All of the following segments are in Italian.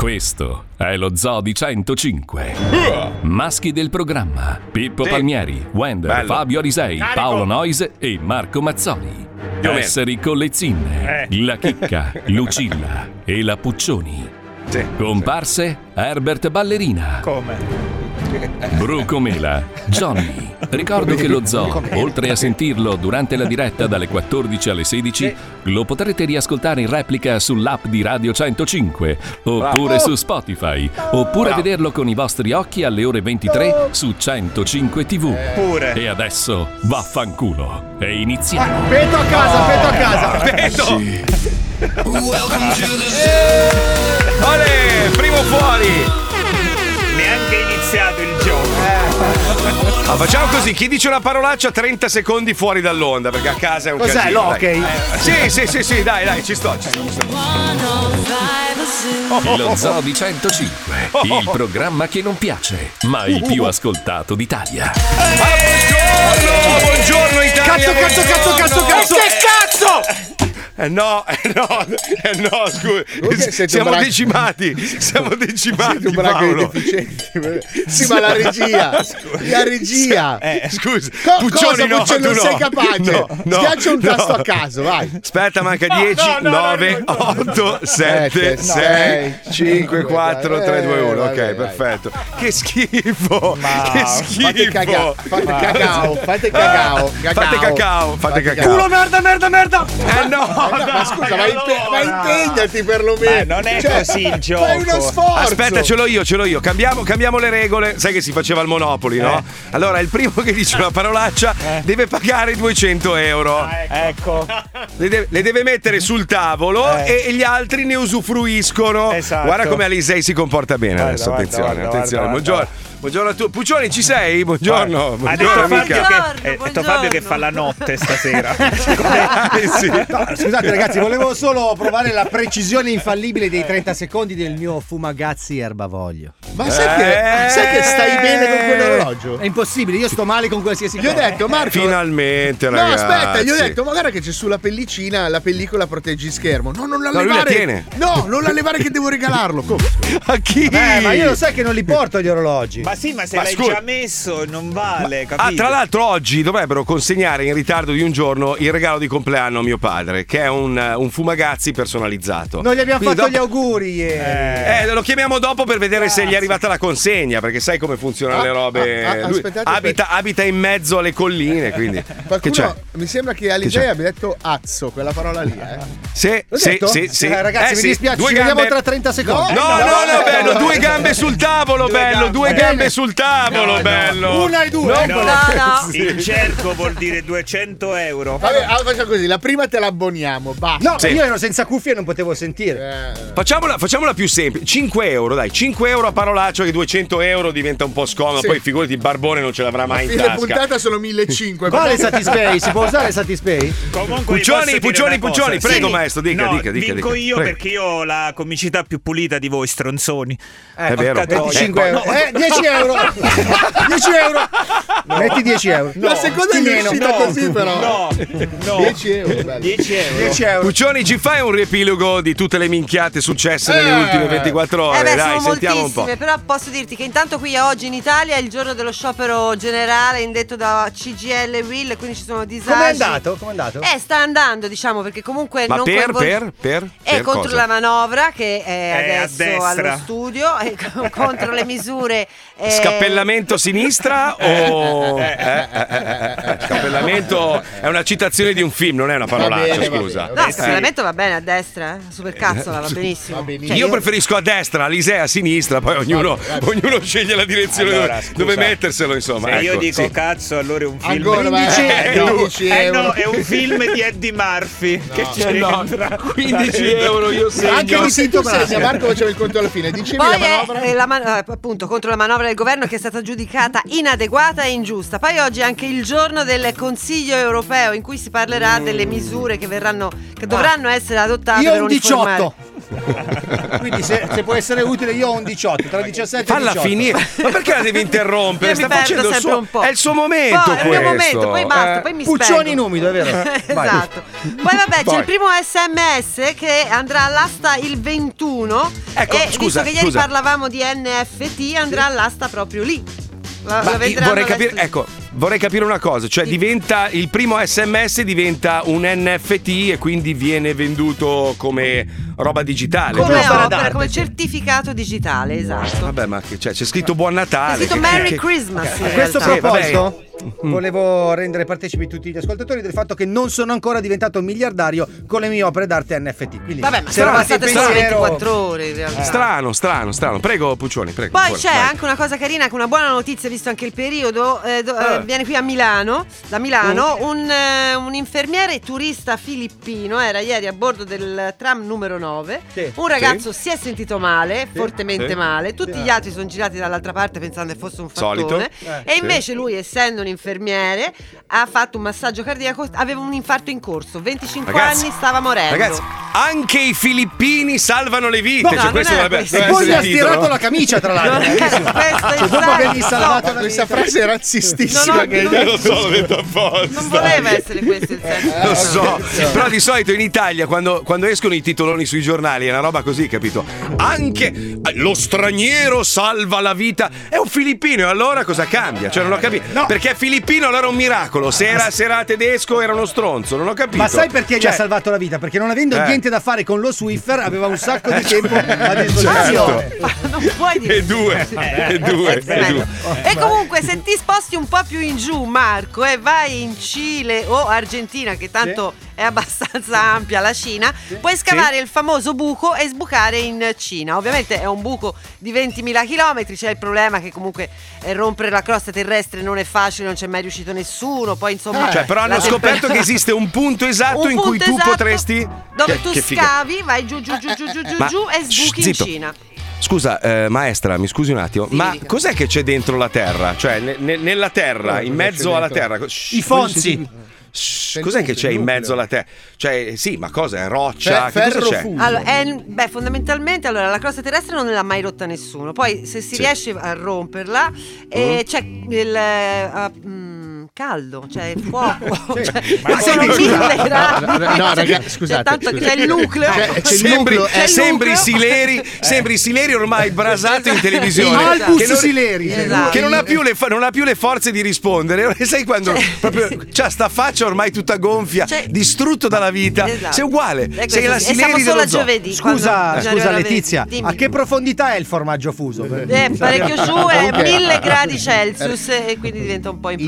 Questo è lo Zoo di 105. Maschi del programma: Pippo Sì. Palmieri, Wender, Bello. Fabio Arisei, Carico. Paolo Noise e Marco Mazzoli. Più o meno. Esseri con le zinne, la chicca, Lucilla e la Puccioni. Comparse Herbert Ballerina. Come? Bruco Mela, Johnny. Ricordo che lo zoo, oltre a sentirlo durante la diretta dalle 14 alle 16, lo potrete riascoltare in replica sull'app di Radio 105, oppure su Spotify, oppure vederlo con i vostri occhi alle ore 23 su 105 TV. E adesso vaffanculo. E iniziamo. Peto a casa, peto a casa. Peto. Ole, primo fuori. Neanche iniziato il gioco. Ah, facciamo così, chi dice una parolaccia 30 secondi fuori dall'onda, perché a casa è un Cos'è, casino. l'hockey? dai. Eh, Sì, sì, sì, sì, dai, dai, ci sto, ci sto. ci sto. Lo Zoo di 105, il programma che non piace, ma il più ascoltato d'Italia. Buongiorno, buongiorno Italia. Cazzo, cazzo, cazzo, cazzo, cazzo. Che cazzo? Eh no, eh no, eh no, scusa. Siamo un branco- decimati, siamo decimati. Siete un branco di Paolo. deficienti. Sì, ma la regia. La regia. Eh, scusa, Co- Puccioni cosa, no, Puccioni, non sei no. capace? No, no, Schiaccia un no. tasto a caso, vai. Aspetta, manca 10, no, no, 9, no, no, no. 8, 7, Sette, 6, sei, 5, 4, 3, 2, 1. Eh, Ok, vabbè, perfetto. Che schifo! Che Fate schifo! fate cagao, fate cagao, Fate cacao, fate cacao. Culo, merda, merda, merda. Eh no, Ma scusa, ma, impe- ma impegnati perlomeno. Ma non è Cioè, così il gioco. Fai uno sforzo. Aspetta, ce l'ho io, ce l'ho io. Cambiamo, cambiamo le regole. Sai che si faceva il Monopoli, no? Allora, il primo che dice una parolaccia deve pagare 200 euro. Ecco. Le deve, le deve mettere sul tavolo Eh. e gli altri ne usufruiscono. Esatto. Guarda come Alisei si comporta bene Guarda, adesso. guarda, attenzione, guarda, attenzione. guarda, buongiorno. Buongiorno a tu. Puccioni, ci sei? Buongiorno. Ha detto buongiorno, Fabio, amica. che, eh, ha detto Fabio che fa la notte stasera. Eh, sì. No, scusate ragazzi, volevo solo provare la precisione infallibile dei 30 secondi del mio fumagazzi erbavoglio. Ma sai che, Eh. sai che stai bene con quell'orologio? È impossibile, io sto male con qualsiasi Gli ho cosa. detto, Marco. Finalmente, No, ragazzi. aspetta, gli ho detto, ma guarda che c'è sulla pellicina la pellicola proteggi schermo. No, non la No, la levare. tiene. No, non la levare che devo regalarlo. Come? A chi? Eh, ma io lo sai che non li porto gli orologi. Ma sì, ma se Ma l'hai scusa. già messo non vale, capito? Ah, tra l'altro oggi dovrebbero consegnare in ritardo di un giorno il regalo di compleanno a mio padre, che è un, un fumagazzi personalizzato. Non gli abbiamo Quindi fatto dopo- gli auguri ieri. Eh, lo chiamiamo dopo per vedere se gli è arrivata la consegna, perché sai come funzionano Ah, le robe. ah, ah, Lui aspettate, abita, abita in mezzo alle colline, quindi. Che c'è? Qualcuno, mi sembra che Alisei c'è? abbia detto azzo, quella parola lì. Eh. Sì, detto? sì, sì. Eh, ragazzi, Eh, mi sì. dispiace, ci vediamo gambe- tra 30 secondi. No, no, no, bello, due gambe sul tavolo, bello, due gambe sul tavolo, bello. Una e due, No. No, no. Il cerco vuol dire 200 euro. Vabbè, allora facciamo così, la prima te la abboniamo, basta. No, Sì. io ero senza cuffie e non potevo sentire. Eh, Facciamola, facciamola più semplice. 5 euro, dai, 5 euro a parolaccio che 200 euro diventa un po' scomodo. Sì. Poi figurati, barbone non ce l'avrà mai in tasca. puntata sono 1500. Quale Satispay? Si può usare Satispay? Comunque Puccioni, Puccioni, Puccioni, sì. prego, maestro, dica, No, dica, dica, Vinco dica. io Prego. perché io ho la comicità più pulita di voi, stronzoni. È vero. porca troia. 25 euro. No, Eh, 10 euro. 10 euro. Metti 10 euro. La seconda è meno. riuscita così però. No, no. 10 euro. bello. 10 euro. 10 euro. Puccioni, ci fai un riepilogo di tutte le minchiate successe nelle Eh. ultime 24 ore? Eh beh, dai, sono sentiamo un po'. moltissime, però posso dirti che intanto qui oggi in Italia è il giorno dello sciopero generale indetto da CGL e Will, quindi ci sono disagi. Com'è andato? Com'è andato? Eh, sta andando, diciamo, perché comunque Ma non per, coinvolge- per, per? È per contro cosa? la manovra che è È a adesso allo studio, co- contro le misure. Eh, Scappellamento sinistra o... Eh, eh, eh, eh, eh. Scappellamento è una citazione di un film, non è una parolaccia, bene, va scusa. bene, No, scappellamento va bene a destra, eh? super cazzola, va benissimo. Va benissimo. Cioè, Io preferisco a destra, Alisea a sinistra, poi ognuno, ognuno sceglie la direzione Allora, dove, scusa. dove metterselo, insomma. Se io ecco, dico sì. cazzo, allora è un film. Ancora, vai. 15 Eh, no, 15 eh, no, euro. è un film di Eddie Murphy. che c'entra? 15 euro io segno. Anche di male. Marco faceva il conto alla fine. Dicevi Poi la è manovra? eh, la man- appunto contro la manovra del governo che è stata giudicata inadeguata e ingiusta. Poi oggi è anche il giorno del Consiglio europeo in cui si parlerà delle misure che verranno che dovranno essere adottate Io per un uniformare. 18. Quindi se, se può essere utile io ho un 18, tra 17 e Falla 18. finire. Ma perché la devi interrompere? Sta facendo il suo un po'. È il suo momento Poi, è il mio questo. momento, poi basta, Eh, poi mi Puccioni in spengo. umido, è vero? Vai. esatto. Poi vabbè, c'è Poi. il primo sms che andrà all'asta il 21 Ecco, e scusa, visto che ieri scusa. parlavamo di NFT andrà all'asta proprio lì. La, Ma la vorrei capire, ecco, vorrei capire una cosa, cioè Sì. diventa il primo SMS diventa un NFT e quindi viene venduto come roba digitale. come Come opera d'arte, come sì. certificato digitale, esatto. Vabbè, ma che- cioè, c'è scritto Buon Natale. È scritto che- Merry che- Christmas. in A questo realtà. Sì, vabbè. proposito, volevo rendere partecipi tutti gli ascoltatori del fatto che non sono ancora diventato miliardario con le mie opere d'arte NFT. Quindi, Vabbè, ma se sono passate solo pensiero- 24 ore in realtà. Strano, strano, strano. Prego, Puccioni, prego. Poi fuori, c'è vai. anche una cosa carina, che una buona notizia, visto anche il periodo. eh, do- eh, Eh. Viene qui a Milano, da Milano, Mm. un, eh, un infermiere turista filippino. Era ieri a bordo del tram numero 9. Sì. Un ragazzo si è sentito male, fortemente Sì. male. Tutti gli altri sono girati dall'altra parte pensando che fosse un Solito. fattone. Eh, e invece lui, essendo un infermiere, ha fatto un massaggio cardiaco. Aveva un infarto in corso. 25 Ragazzi, anni, stava morendo. Ragazzi, anche i filippini salvano le vite. No, cioè, no, questo dovrebbe, questo. E poi gli ha stirato la camicia, tra l'altro. Non era questo, Cioè, dopo esatto. che gli salvato la Questa vita. frase è razzistissima. No, no, che- non- Lo so, l'ho detto apposta. Non voleva essere questo il senso. Lo so, però di solito in Italia quando, quando escono i titoloni sui giornali è una roba così, capito? Anche eh, lo straniero salva la vita. È un filippino e allora cosa cambia? Cioè non ho capito. No. Perché è filippino allora è un miracolo. Se era, se era tedesco era uno stronzo, non ho capito. Ma sai perché gli Cioè, ha salvato la vita? Perché non avendo Eh. niente da fare con lo Swiffer aveva un sacco di tempo a Certo. disposizione. non puoi dire E due, e due, e due. E comunque se ti sposti un po' più in giù Marco e vai in Cile o Argentina che tanto è abbastanza ampia la Cina puoi scavare il famoso buco e sbucare in Cina ovviamente è un buco di 20.000 km c'è il problema che comunque eh, rompere la crosta terrestre non è facile non c'è mai riuscito nessuno poi insomma Cioè, però hanno scoperto che esiste un punto esatto Un in cui punto tu esatto potresti. dove Che- tu che figa. scavi vai giù giù giù giù giù giù, Ma- giù e sbuchi in zitto. Cina Scusa, eh, maestra, mi scusi un attimo, Sì, ma dica. cos'è che c'è dentro la terra? Cioè, ne- ne- nella terra, in mezzo alla terra. I fonzi. Shh, il cos'è che c'è in mezzo alla terra? Cioè, sì, ma cosa? È roccia? Fe- Che cosa c'è? fuso. Allora, è- beh, fondamentalmente allora, la crosta terrestre non l'ha mai rotta nessuno. Poi, se si Sì. riesce a romperla, eh, c'è il mm, caldo, cioè il fuoco. cioè, ma sono mille gradi. No, no, no, raga, C'è scusate, tanto che scusate. c'è il nucleo. C'è- c'è il Sembri, nucleo, c'è il sembri. Sileri, sembri Sileri ormai brasato in televisione. Esatto. Albus che non- Sileri. Esatto. Che non ha, più le, non ha più le forze di rispondere. Sai quando proprio c'ha sta faccia ormai tutta gonfia, Cioè- distrutto dalla vita. Esatto. Sei uguale. È Sei la Sileri solo dello zoo. giovedì. Scusa, scusa Letizia, vedere. a Dimmi. che profondità è il formaggio fuso? Eh, parecchio giù è 1000 gradi Celsius e quindi diventa un po' Il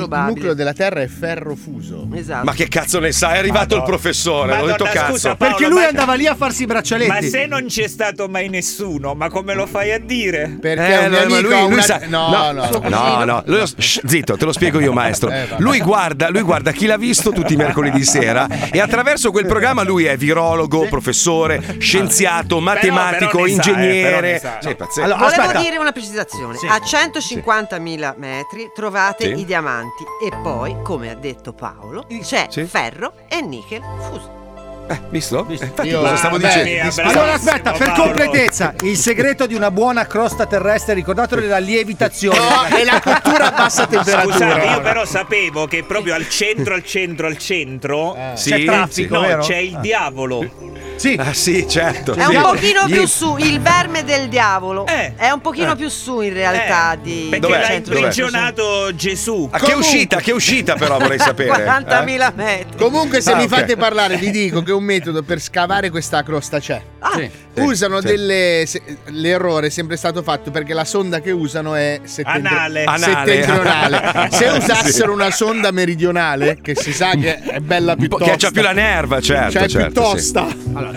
improbabile. della Terra è ferro fuso. Esatto. Ma che cazzo ne sa? È arrivato il professore, l'ho detto Madonna, cazzo. scusa, Paolo, Perché lui ma- andava lì a farsi i braccialetti. Ma se non c'è stato mai nessuno, ma come lo fai a dire? Perché Eh, no, amico lui, una... sa- No, no, no. no, no, lui- shh, zitto, te lo spiego io, maestro. Eh. Lui guarda, lui guarda chi l'ha visto tutti i mercoledì sera e attraverso quel programma lui è virologo, professore, scienziato, matematico, però sa, eh, ingegnere. però ne sa. Sì, pazzesco. Allora, Volevo aspetta. dire una precisazione. A 150.000 metri trovate Sì. i diamanti e poi, come ha detto Paolo, c'è Sì. ferro e nickel fuso. Eh, visto? Eh, infatti Io- cosa stavo vabbè, dicendo? Mia, Allora aspetta, per Paolo. completezza, il segreto di una buona crosta terrestre, ricordatelo, è la lievitazione. No, è la cottura a bassa temperatura. Scusate, io però sapevo che proprio al centro, al centro, al centro Sì, C'è traffico, no, vero? c'è il diavolo. Sì. Ah sì, certo. È sì. un pochino più su, il verme del diavolo. Eh. È un pochino più su in realtà Eh, di perché Dov'è? l'ha imprigionato Gesù. A che uscita? Che uscita però vorrei sapere. 40.000 Eh? metri. Comunque, se Ah, mi ok. fate parlare, vi dico che un metodo per scavare questa crosta c'è. Ah, Sì, usano sì. delle. se- l'errore è sempre stato fatto perché la sonda che usano è settentri- Anale. Anale. settentrionale. Se Sì. usassero una sonda meridionale, che si sa che è bella po' piuttosto. Che c'ha più la nerva, certo. Cioè, certo, più sì. tosta.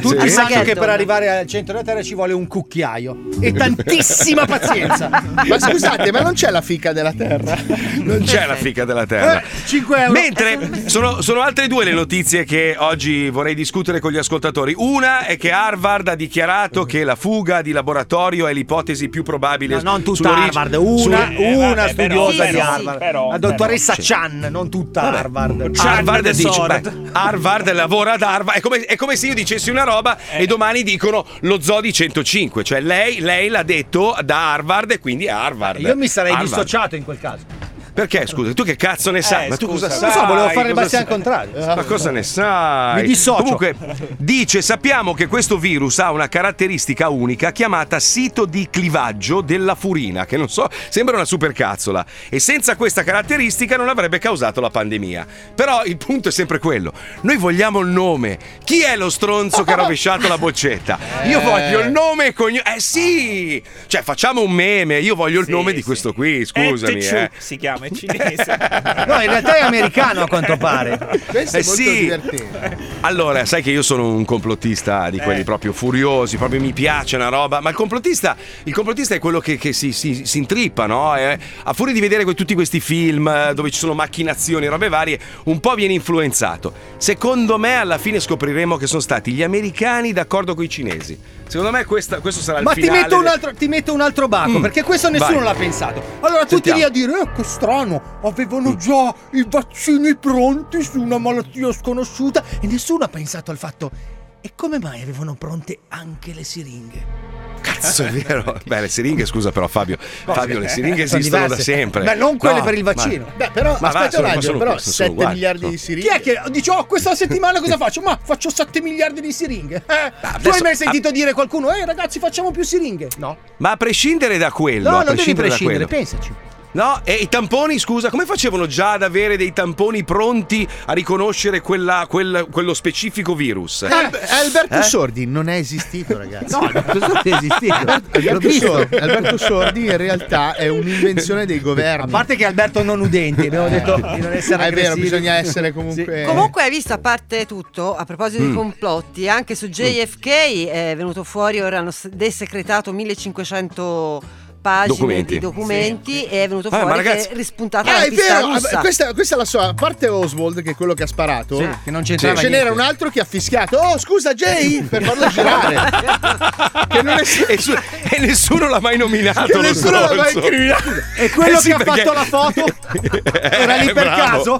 Tutti Sì. sanno che per arrivare al centro della Terra ci vuole un cucchiaio e tantissima pazienza. Ma scusate, ma non c'è la fica della terra? Non c'è la fica della terra. Eh, 5 euro. Mentre sono, sono altre due le notizie che oggi vorrei discutere con gli ascoltatori. Una è che Harvard ha dichiarato che la fuga di laboratorio è l'ipotesi più probabile. No, non tutta Harvard, una, sul- Eh, una vabbè, però, studiosa sì, di sì, Harvard. però, la dottoressa però, Chan, non tutta Harvard. Chan Harvard dice, beh, Harvard lavora ad Harvard. È come, è come se io dicessi una roba e domani dicono lo zoo di 105. Cioè lei, lei l'ha detto da Harvard e quindi è Harvard. Io mi sarei Harvard. dissociato in quel caso. Perché scusa, tu che cazzo ne sai? Eh, Ma tu scusa, cosa non sai? so, volevo fare il bastian sai? contrario. Ma cosa ne sai? Mi dissocio. Comunque, dice: sappiamo che questo virus ha una caratteristica unica chiamata sito di clivaggio della furina, che non so, sembra una supercazzola. E senza questa caratteristica non avrebbe causato la pandemia. Però il punto è sempre quello: noi vogliamo il nome. Chi è lo stronzo che ha rovesciato la boccetta? Io voglio il nome e cognome. Eh sì! Cioè, facciamo un meme. Io voglio il Sì, nome di sì. questo qui, scusami. Eh. si chiama, è cinese. No, in realtà è americano a quanto pare. Questo Eh è molto sì. divertente. Allora, sai che io sono un complottista di quelli proprio furiosi, proprio mi piace una roba, ma il complottista, il complottista è quello che, che si, si- si intrippa, no? E a furia di vedere que- tutti questi film eh, dove ci sono macchinazioni, robe varie, un po' viene influenzato. Secondo me alla fine scopriremo che sono stati gli americani d'accordo con i cinesi. Secondo me questa- questo sarà il Ma ti finale. metto, un del- altro, ti metto un altro baco, Mm. perché questo nessuno Vai. l'ha pensato. Allora tutti lì a dire, eh, che strano, avevano già i vaccini pronti su una malattia sconosciuta e nessuno ha pensato al fatto, e come mai avevano pronte anche le siringhe? Cazzo, è vero. Beh, le siringhe, scusa però Fabio. Fabio, le siringhe esistono da sempre. Beh, non quelle No, per il ma- vaccino. Beh, però Ma aspetta un attimo, però sono 7 uguali, miliardi sono- di Chi siringhe. è che dice, oh, questa settimana cosa faccio? Ma faccio 7 miliardi di siringhe. Eh, tu hai adesso- mai sentito dire a qualcuno, eh ragazzi facciamo più siringhe? No. Ma a prescindere da quello, No, a non devi prescindere da quello. pensaci. No, e i tamponi, scusa, come facevano già ad avere dei tamponi pronti a riconoscere quella- quel- quello specifico virus? Al- Alberto Eh? Sordi non è esistito, ragazzi. No, questo è esistito. Alberto. Sordi, Alberto Sordi in realtà è un'invenzione dei A governi. parte che Alberto non udenti, abbiamo detto di non essere Ah, è vero, aggressivi. bisogna essere comunque. Comunque hai visto a parte tutto, a proposito Mm. di complotti, anche su JFK è venuto fuori, ora hanno desecretato 1500 pagine Documenti. di documenti e è venuto Ah, fuori ma ragazzi- che è rispuntata Ah, la è vero, russa. questa, questa è la sua. A parte Oswald, che è quello che ha sparato, Sì, che non c'entrava ce n'era un altro che ha fischiato. Oh, scusa, Jay, per farlo girare. che non è E, su- e nessuno l'ha mai nominato. che nessuno l'ha mai incriminato. E quello Eh sì, che ha perché- fatto la foto era lì Eh, per bravo. caso.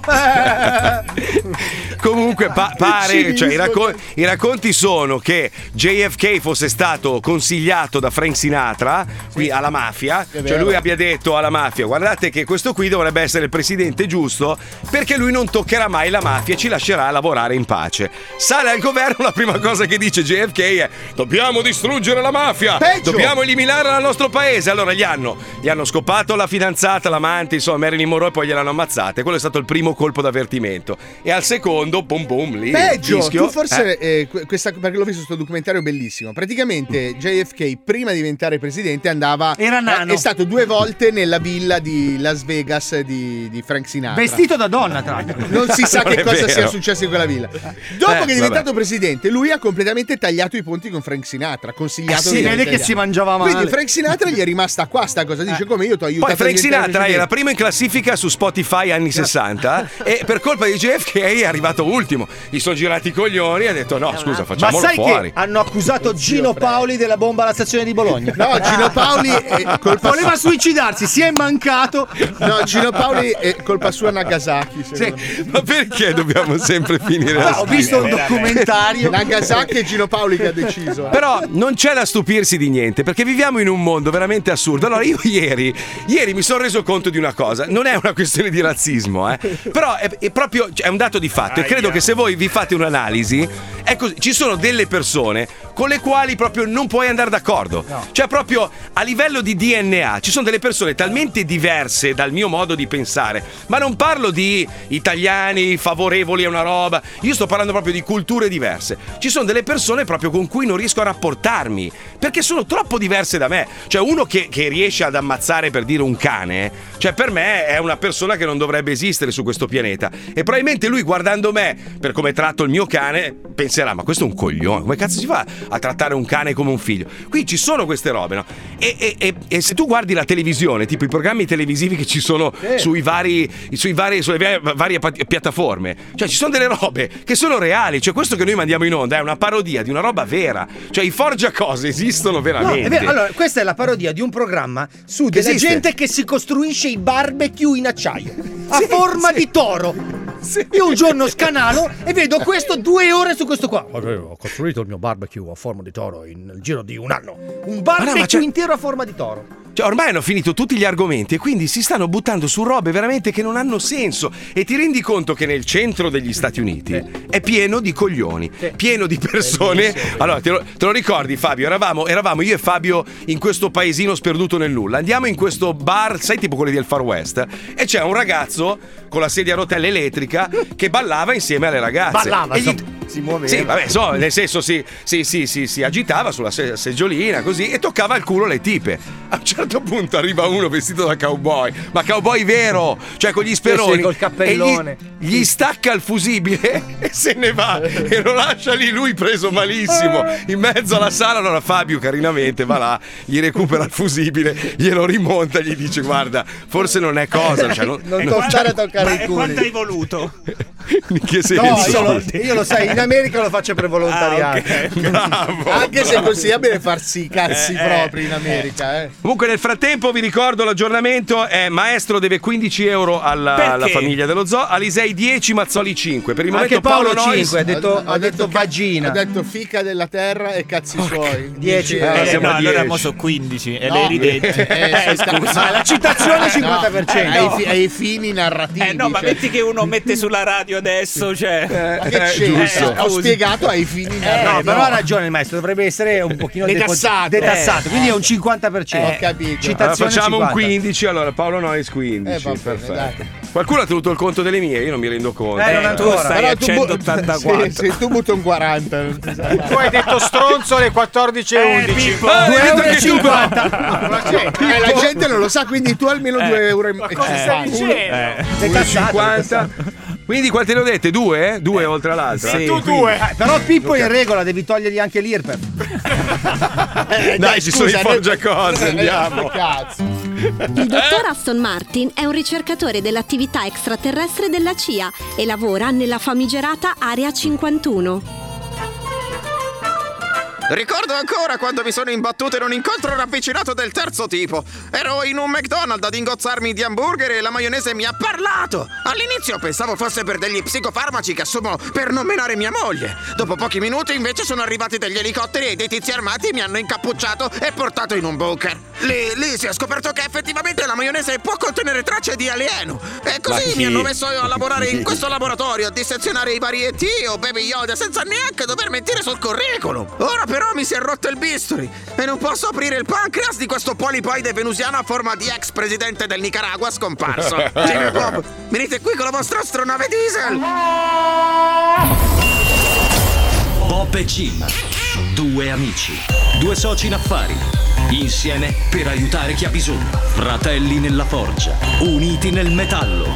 Comunque pa- pare, cioè, i, racco- i racconti sono che JFK fosse stato consigliato da Frank Sinatra qui alla mafia, cioè vero. lui abbia detto alla mafia guardate che questo qui dovrebbe essere il presidente giusto perché lui non toccherà mai la mafia e ci lascerà lavorare in pace. Sale al governo la prima cosa che dice JFK è dobbiamo distruggere la mafia, Peggio. dobbiamo eliminarla dal nostro paese. Allora gli hanno, gli hanno scopato la fidanzata, l'amante, insomma Marilyn Monroe e poi gliel'hanno ammazzata e quello è stato il primo colpo d'avvertimento. E al secondo, boom boom, lì. Peggio, fischio. tu forse, Eh. eh, que- questa, perché l'ho visto questo documentario bellissimo. Praticamente JFK, prima di diventare presidente, andava. Era nano. È, è stato due volte nella villa di Las Vegas di, di Frank Sinatra. Vestito da donna, tra l'altro. Non si sa Non che cosa vero. sia successo in quella villa. Dopo Eh, che è diventato vabbè. presidente, lui ha completamente tagliato i ponti con Frank Sinatra. Consigliato Eh sì, di vede che si mangiava male. Quindi Frank Sinatra gli è rimasta qua sta cosa. Dice come io ti ho aiutato. Poi Frank Sinatra era primo in classifica su Spotify anni 60 e per colpa di JFK è arrivato ultimo. Gli sono girati i coglioni e ha detto no scusa Ma facciamolo sai fuori. che hanno accusato Gino Paoli della bomba alla stazione di Bologna? No, Gino Paoli è colpa Voleva suicidarsi, si è mancato. No, Gino Paoli è colpa sua Nagasaki. Sì, ma perché dobbiamo sempre finire la Ah, ho visto un documentario. Nagasaki e Gino Paoli che ha deciso. eh. Però non c'è da stupirsi di niente, perché viviamo in un mondo veramente assurdo. Allora, io ieri, ieri mi sono reso conto di una cosa: non è una questione di razzismo, eh, però è, è proprio cioè, è un dato di fatto. E credo che se voi vi fate un'analisi, è così, ci sono delle persone con le quali proprio non puoi andare d'accordo. Cioè, proprio a livello di DNA, ci sono delle persone talmente diverse dal mio modo di pensare, ma non parlo di italiani favorevoli a una roba, io sto parlando proprio di culture diverse. Ci sono delle persone proprio con cui non riesco a rapportarmi, perché sono troppo diverse da me. Cioè, uno che, che riesce ad ammazzare per dire un cane, cioè per me è una persona che non dovrebbe esistere su questo pianeta. E probabilmente lui guardando me, per come tratto il mio cane, penserà, ma questo è un coglione, come cazzo si fa a trattare un cane come un figlio? Qui ci sono queste robe, no? E, e- e- e se tu guardi la televisione, tipo i programmi televisivi che ci sono sui vari, sui vari, sulle varie, piattaforme, cioè ci sono delle robe che sono reali, cioè questo che noi mandiamo in onda è una parodia di una roba vera, cioè i forgiacose esistono No, veramente. è vero. Allora, questa è la parodia di un programma su Che della esiste. gente che si costruisce i barbecue in acciaio a forma di toro. Io un giorno scanalo e vedo questo due ore su questo qua. Ho costruito il mio barbecue a forma di toro in- nel giro di un anno. Un barbecue c'è- intero a forma di toro. Cioè, ormai hanno finito tutti gli argomenti e quindi si stanno buttando su robe veramente che non hanno senso. E ti rendi conto che nel centro degli Stati Uniti è pieno di coglioni, pieno di persone. Allora, te lo, te lo ricordi, Fabio? Eravamo, eravamo io e Fabio in questo paesino sperduto nel nulla. Andiamo in questo bar, sai, tipo quelli del Far West, e c'è un ragazzo con la sedia a rotelle elettrica che ballava insieme alle ragazze. Ballava, E gli- si muoveva. Sì, vabbè, insomma, nel senso si, si, si, si- si agitava sulla se- seggiolina così e toccava il culo alle tipe. A un certo punto arriva uno vestito da cowboy, ma cowboy vero, cioè con gli speroni. Col cappellone. Gli, gli stacca il fusibile e se ne va e lo lascia lì lui preso malissimo in mezzo alla sala. Allora Fabio carinamente va là, gli recupera il fusibile, glielo rimonta, gli dice guarda, forse non è cosa. Cioè, non, Non toccare a toccare Ma i e quanto hai voluto? in che senso? No, io lo, io lo sai, in America lo faccio per volontariato. Ah, ok. Bravo. Anche se è consigliabile farsi i cazzi Eh, eh, propri in America, eh. Comunque nel frattempo vi ricordo l'aggiornamento è Maestro deve 15 euro alla, alla famiglia dello zoo, Alisei 10, Mazzoli 5. Per il momento Anche Paolo Nois- 5 ha detto, ha detto ca- vagina. Ha detto fica della terra e cazzi suoi. Dieci. Dieci Eh, Eh, siamo no, a allora 10. mo so 15 e No. le ridetti. Eh, Eh, scusa. la citazione è 50%. No, ai, fi- ai fini narrativi. Eh no, ma cioè. metti che uno mette sulla radio adesso, cioè. Che Eh, c'entra? giusto. Ho spiegato ai fini Eh, narrativi. però ha ragione il maestro, dovrebbe essere un pochino Detassato. detassato, quindi è un 50%. Ho capito. Allora Citazione facciamo un 50. 15, allora Paolo Nois 15. Eh, bene, perfetto. dai. Qualcuno ha tenuto il conto delle mie, io non mi rendo conto. Eh, non Eh, tu ancora. stai Però a tu bu- 184. Sì, sì, tu butta un 40. non si sa mai. Tu hai detto stronzo alle 14 e Eh, 11. Pippo. Ah, hai detto euro e che tu- 50. Ma c'è- eh, la gente non lo sa, quindi tu almeno 2 euro e Cosa stai 50. dicendo? Detassato. 50. Quindi quante ne ho dette? Due? eh? Due oltre all'altra? Sì. Tu due. Eh, però Pippo è in regola, devi togliergli anche l'IRPEF. Eh, Dai, ci sono i forgiacose, eh, andiamo. Cazzo. Il dottor Aston Martin è un ricercatore dell'attività extraterrestre della CIA e lavora nella famigerata Area 51. Ricordo ancora quando mi sono imbattuto in un incontro ravvicinato del terzo tipo. Ero in un McDonald's ad ingozzarmi di hamburger e la maionese mi ha parlato. All'inizio pensavo fosse per degli psicofarmaci che assumo per non menare mia moglie. Dopo pochi minuti invece sono arrivati degli elicotteri e dei tizi armati mi hanno incappucciato e portato in un bunker. Lì, lì si è scoperto che effettivamente la maionese può contenere tracce di alieno. E così chi? mi hanno messo a lavorare in questo laboratorio a dissezionare i vari ET o Baby Yoda senza neanche dover mentire sul curriculum. Ora però mi si è rotto il bisturi e non posso aprire il pancreas di questo polipoide venusiano a forma di ex presidente del Nicaragua scomparso. Jimmy Bob, venite qui con la vostra astronave diesel. Bob e Jim, due amici, due soci in affari, insieme per aiutare chi ha bisogno, fratelli nella forgia, uniti nel metallo.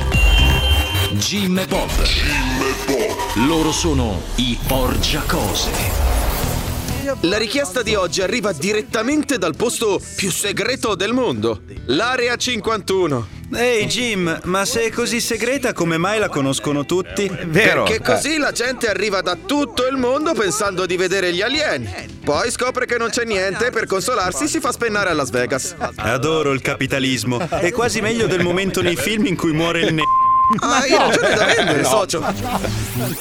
Jim e Bob. Loro sono i Forgiacose. La richiesta di oggi arriva direttamente dal posto più segreto del mondo, l'Area 51. Ehi Jim, ma se è così segreta come mai la conoscono tutti? Vero? Perché così la gente arriva da tutto il mondo pensando di vedere gli alieni. Poi scopre che non c'è niente e per consolarsi si fa spennare a Las Vegas. Adoro il capitalismo. È quasi meglio del momento nei film in cui muore il ne... Ah, hai ragione da vendere, socio.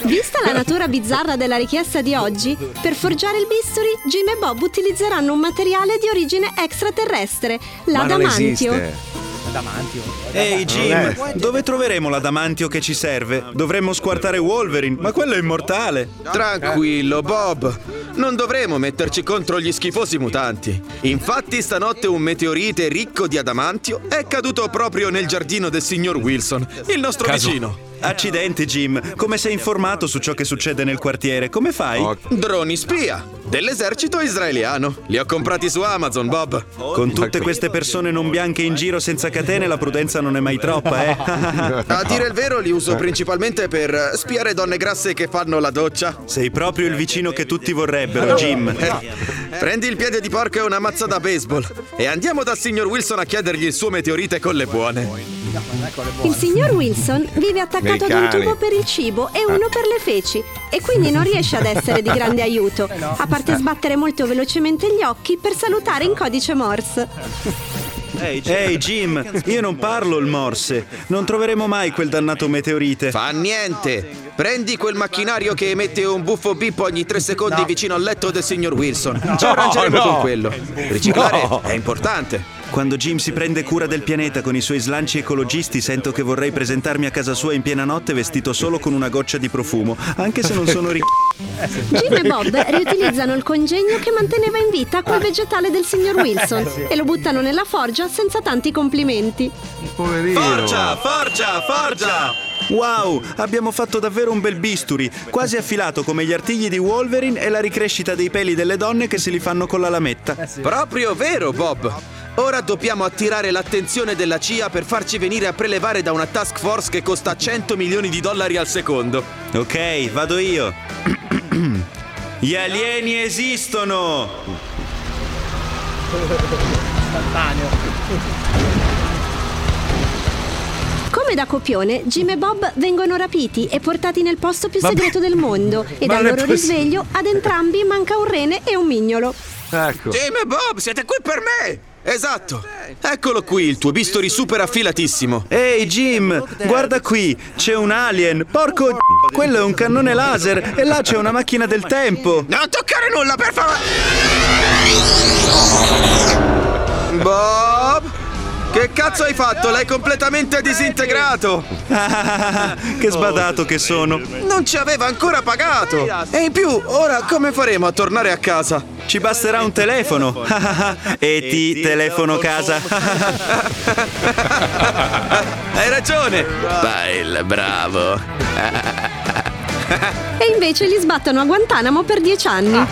Vista la natura bizzarra della richiesta di oggi, per forgiare il bisturi, Jim e Bob utilizzeranno un materiale di origine extraterrestre, Ma non l'adamantio. Esiste. Ehi Jim, dove troveremo l'adamantio che ci serve? Dovremmo squartare Wolverine, ma quello è immortale. Tranquillo, Bob. Non dovremo metterci contro gli schifosi mutanti. Infatti, stanotte un meteorite ricco di adamantio è caduto proprio nel giardino del signor Wilson, il nostro vicino. Accidenti Jim, come sei informato su ciò che succede nel quartiere? Come fai? Droni spia dell'esercito israeliano. Li ho comprati su Amazon, Bob. Con tutte queste persone non bianche in giro senza catene la prudenza non è mai troppa, eh? A dire il vero, li uso principalmente per spiare donne grasse che fanno la doccia. Sei proprio il vicino che tutti vorrebbero, Jim. Eh, Prendi il piede di porco e una mazza da baseball e andiamo dal signor Wilson a chiedergli il suo meteorite con le buone. Il signor Wilson vive attaccato ad un Americani. tubo per il cibo e uno per le feci e quindi non riesce ad essere di grande aiuto, a parte sbattere molto velocemente gli occhi per salutare in codice Morse. Ehi Jim, io non parlo il morse. Non troveremo mai quel dannato meteorite. Fa niente. Prendi quel macchinario che emette un buffo bip ogni tre secondi vicino al letto del signor Wilson. Ci No, arrangeremo no. con quello. Riciclare No. è importante. Quando Jim si prende cura del pianeta con i suoi slanci ecologisti, sento che vorrei presentarmi a casa sua in piena notte vestito solo con una goccia di profumo, anche se non sono ri... Jim e Bob riutilizzano il congegno che manteneva in vita quel vegetale del signor Wilson e lo buttano nella forgia senza tanti complimenti. Forgia, forgia, forgia! Wow, abbiamo fatto davvero un bel bisturi, quasi affilato come gli artigli di Wolverine e la ricrescita dei peli delle donne che se li fanno con la lametta. Proprio vero, Bob. Ora dobbiamo attirare l'attenzione della CIA per farci venire a prelevare da una task force che costa 100 milioni di dollari al secondo. Ok, vado io. Gli alieni esistono! Come da copione, Jim e Bob vengono rapiti e portati nel posto più segreto del mondo e ma al non è loro risveglio ad entrambi manca un rene e un mignolo. Ecco. Jim e Bob, siete qui per me! Esatto. Eccolo qui, il tuo bisturi super affilatissimo. Ehi Jim, guarda qui, c'è un alien. Porco quello è un cannone laser e là c'è una macchina del tempo. Non toccare nulla, per favore! Bob! Che cazzo hai fatto? L'hai completamente disintegrato! che sbadato che sono. Non ci aveva ancora pagato! E in più, ora come faremo a tornare a casa? Ci basterà un telefono. e ti telefono casa. Hai ragione! Bail, bravo! E invece li sbattono a Guantanamo per dieci anni.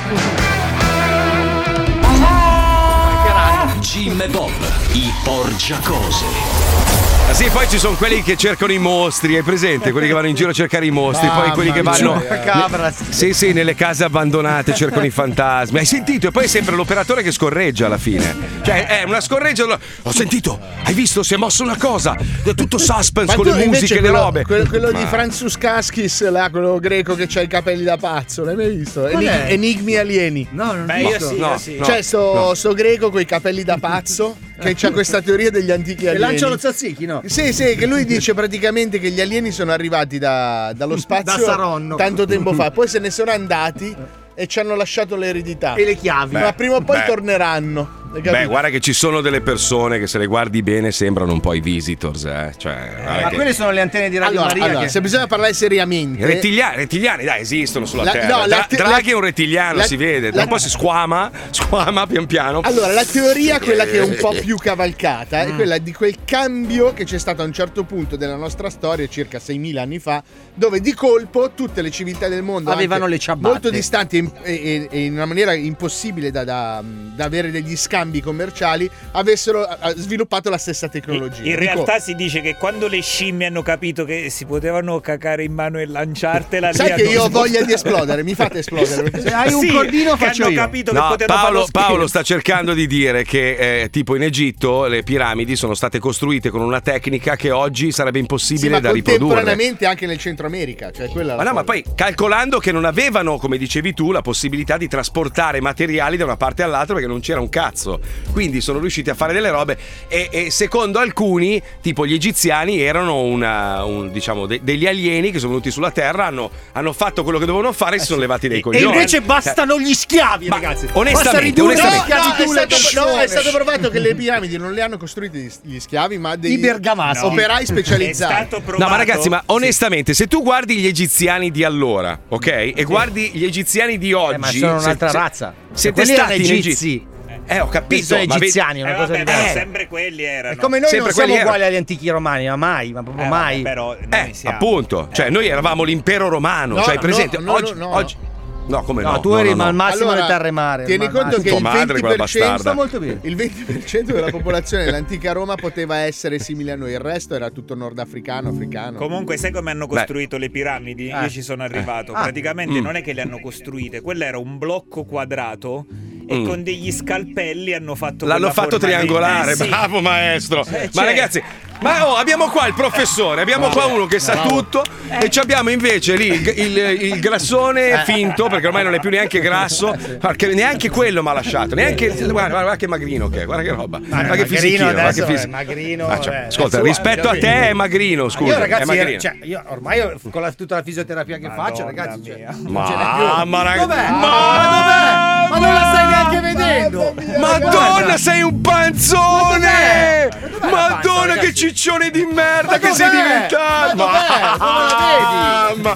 Jim Bob, i porgiacose. Ah, sì, poi ci sono quelli che cercano i mostri, hai presente? Quelli che vanno in giro a cercare i mostri, poi Mamma quelli che vanno. Chupacabra. Sì, sì, nelle case abbandonate cercano i fantasmi. Hai sentito? E poi è sempre l'operatore che scorreggia alla fine. Cioè, è una scorreggia. Ho sentito, hai visto? Si è mossa una cosa. È tutto suspense con tu le invece musiche e le robe. Quello, quello di Ma- Franzus Kaskis, là, quello greco che ha i capelli da pazzo, l'hai mai visto? Enig- enigmi alieni. No, non Beh, ho io visto. sì, io No, sì. no. C'è sto, no. sto greco con i capelli da pazzo che ha questa teoria degli antichi alieni. lancia lo zazzichi, no? Sì, sì, che lui dice praticamente che gli alieni sono arrivati da- dallo spazio Da Saronno. tanto tempo fa, poi se ne sono andati e ci hanno lasciato l'eredità. E le chiavi. Ma prima o poi beh. torneranno. Beh, guarda che ci sono delle persone che se le guardi bene sembrano un po' i visitors, eh. Cioè, guarda Ma che- quelle sono le antenne di Radio Allora, Maria allora, che... se bisogna parlare seriamente, Rettiliani, rettiliani, dai, esistono sulla La- Terra. no, la te- Draghi la- è un rettiliano, la- si vede. la- un po' si squama, squama pian piano. Allora, la teoria, quella che è un po' più cavalcata, è quella di quel cambio che c'è stato a un certo punto della nostra storia, circa 6.000 anni fa, dove di colpo tutte le civiltà del mondo, Avevano le ciabatte. molto distanti e, e- e in una maniera impossibile da, da- da avere degli scambi commerciali, avessero sviluppato la stessa tecnologia. In Dico- realtà si dice che quando le scimmie hanno capito che si potevano cacare in mano e lanciartela Sai che io ho voglia di esplodere, mi fate esplodere. Se hai un Sì, cordino che faccio hanno io. capito che No, potevano Paolo, Paolo sta cercando di dire che eh, tipo in Egitto le piramidi sono state costruite con una tecnica che oggi sarebbe Sì, impossibile ma da riprodurre. contemporaneamente anche nel Centro America, cioè quella Ma no, ma cosa. poi calcolando che non avevano, come dicevi tu, la possibilità di trasportare materiali da una parte all'altra perché non c'era un cazzo. Quindi sono riusciti a fare delle robe e, e secondo alcuni, tipo gli egiziani, erano una- un, diciamo, de- degli alieni che sono venuti sulla Terra, hanno, hanno fatto quello che dovevano fare e si sono levati dei E coglioni. invece bastano gli schiavi, Ma ragazzi. onestamente, onestamente- No, schiavitù è, stato, no, è stato provato che le piramidi non le hanno costruite gli- schiavi, ma dei I bergamaschi. operai È specializzati. No, ma ragazzi, ma onestamente, se tu guardi gli egiziani di allora, ok? E guardi gli egiziani di oggi. Eh, ma sono se- un'altra se- razza. Siete stati egizi. Eh, ho capito. sono ma vedi- egiziani, una Eh, cosa vabbè, diversa. sempre quelli erano. E come noi Sempre non siamo uguali agli antichi romani, ma mai, ma proprio Eh, mai. vabbè, però noi Eh, siamo. appunto. Cioè, noi eravamo l'impero romano. No, cioè, no, presente? no, oggi, no, no. oggi- No, come no? No, tu eri no, no. al massimo Allora, le terre mare. Tieni conto che il madre, quella 20%, bastarda. Sta molto bene. il 20% della popolazione dell'antica Roma poteva essere simile a noi, il resto era tutto nordafricano, africano. Comunque, sai come hanno costruito le piramidi? Io ci sono arrivato. Ah. Praticamente Mm. non è che le hanno costruite, quello era un blocco quadrato e Mm. con degli scalpelli hanno fatto L'hanno fatto forma lì. triangolare, Eh, sì. bravo maestro. Eh, Ma cioè- ragazzi, Ma oh, abbiamo qua il professore, abbiamo qua uno che sa tutto e ci abbiamo invece lì il, il- il grassone finto, perché ormai non è più neanche grasso, perché neanche quello mi ha lasciato, neanche guarda, guarda, guarda che magrino che è, guarda che roba. Guarda che Magrino fisichino, guarda che fisico. magrino, Ah, cioè, eh, ascolta, rispetto a te è magrino, scusa, io è ragazzi, magrino. cioè, io ormai con la- tutta la fisioterapia che faccio, ragazzi, cioè, non ce n'è più. raga- Dov'è? Ma- Ma dov'è? Ma non la stai neanche vedendo. Madonna, Guarda. sei un panzone! Madonna, che ciccione di merda Ma che sei diventato! Ma la vedi? Ma-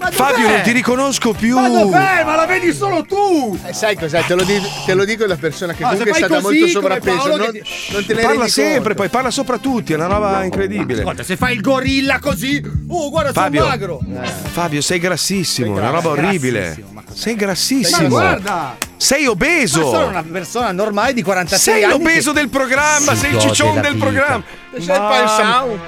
Ma Fabio, non ti riconosco più! Ma dov'è? Ma la vedi solo tu! Eh, sai cos'è? Te lo, di- te lo dico da persona che Ah, comunque è stata così, molto sovrappeso. Non, che non te ne Parla sempre, conto. poi parla sopra tutti, è una roba incredibile. Ascolta, se fai il gorilla così, oh, guarda, Fabio. sono magro. Fabio, sei grassissimo, è una roba orribile. Sei Ma grassissimo. guarda! Sei Ma obeso. sono una persona normale di 46 Sei anni. l'obeso che- del programma, si sei il ciccione del vita. programma. Sei il panzone.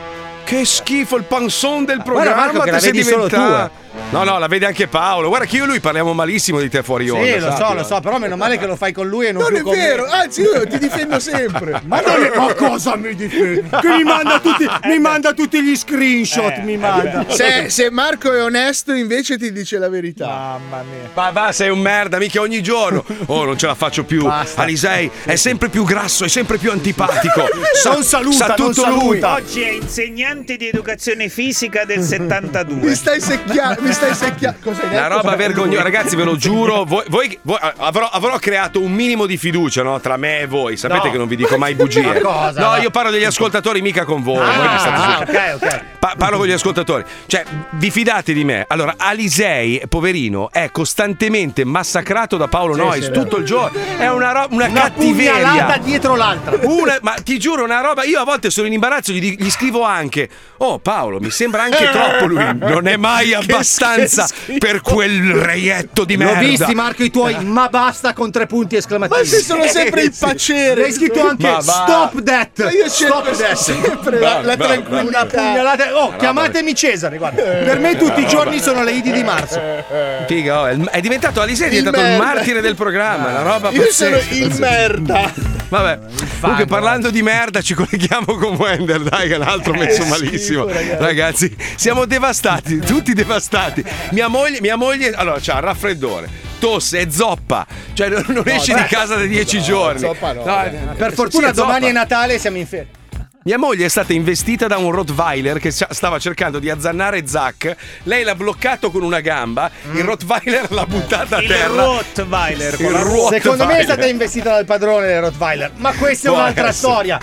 Che schifo il panzone del Guarda, programma. Marco, che te la sei vedi solo tu, diventato. No, no, la vede anche Paolo. Guarda che io e lui parliamo malissimo di te fuori onda. Sì, lo so, sappilo. lo so, però meno male che lo fai con lui e non, Non più è con me. vero, anzi io ti difendo sempre. Ma non è ma cosa mi difendi? Che mi manda tutti, mi manda tutti gli screenshot, mi manda. Se, se Marco è onesto invece ti dice la verità. Mamma mia. Ma va, sei un merda, mica ogni giorno. Oh, non ce la faccio più. Basta. Alisei è sempre più grasso, è sempre più antipatico. Sa, Non saluta, sa non tutto lui. saluta. Oggi è insegnante di educazione fisica del 72. Mi stai secchiando, mi stai secchiando. Detto? roba vergognosa, ragazzi, ve lo giuro. Voi, voi- voi- avrò, avrò creato un minimo di fiducia no, tra me e voi. Sapete No. che non vi dico mai bugie. Cosa? No, io parlo degli ascoltatori, mica con voi. voi mi state Ah, sul- ok, ok. Pa- parlo con gli ascoltatori. Cioè, vi fidate di me? Allora, Alisei, poverino, è costantemente massacrato da Paolo Noyes sì, tutto il giorno. È una, ro- una, Una cattiveria. dietro l'altra. Una- ma ti giuro, una roba. Io a volte sono in imbarazzo, gli, gli scrivo anche: Oh Paolo, mi sembra anche troppo lui. Non è mai abbastanza per quel reietto di L'ho merda. visti Marco i tuoi, ma basta con tre punti esclamativi. Ma se sono sempre il pacere. Hai scritto anche va. stop that. Ma io stop that. sempre la, la Va, va, tranquillità. Una pugnalata. Oh, chiamatemi Cesare, guarda. Per me tutti i giorni sono le Idi di marzo. Figa, oh, è, diventato Alisei, è Il diventato il merda. martire del programma. Una roba Io sono il merda. Vabbè, comunque parlando di merda ci colleghiamo con Wender, dai che è un altro messo malissimo. Ragazzi, siamo devastati, tutti devastati. Mia moglie, mia moglie allora c'ha il raffreddore, tosse e zoppa, cioè non, non esce di casa da dieci giorni. zoppa no, No, eh. Per fortuna zoppa. domani è Natale e siamo in ferie. Mia moglie è stata investita da un Rottweiler che stava cercando di azzannare Zack. Lei l'ha bloccato con una gamba, il Rottweiler l'ha buttata a Il terra. Rottweiler con Il la Rottweiler. Secondo me è stata investita dal padrone del Rottweiler. Ma questa è Può un'altra essere. storia.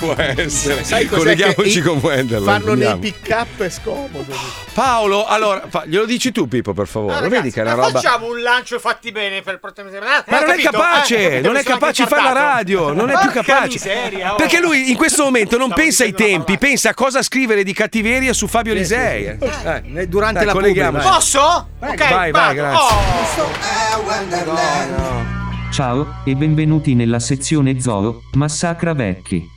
Può essere. Sai cos'è Colleghiamoci che con Wender. lo Fanno nei andiamo. pick up è scomodo. Paolo, allora, fa- glielo dici tu, Pippo, per favore. Lo vedi che è una roba. Facciamo un lancio fatti bene per il prossimo settimana. Ma non è capace, non è capace di fare la radio, non è più capace. miseria, oh. Perché lui in questo momento non Stavo pensa ai tempi, pensa a cosa scrivere di cattiveria su Fabio Lisei. Eh, Eh, Durante Dai, la colleghiamoci. pubblica. Posso? Ok, vai, vai, grazie. Oh. Ciao e benvenuti nella sezione Zoo, Massacra Vecchi.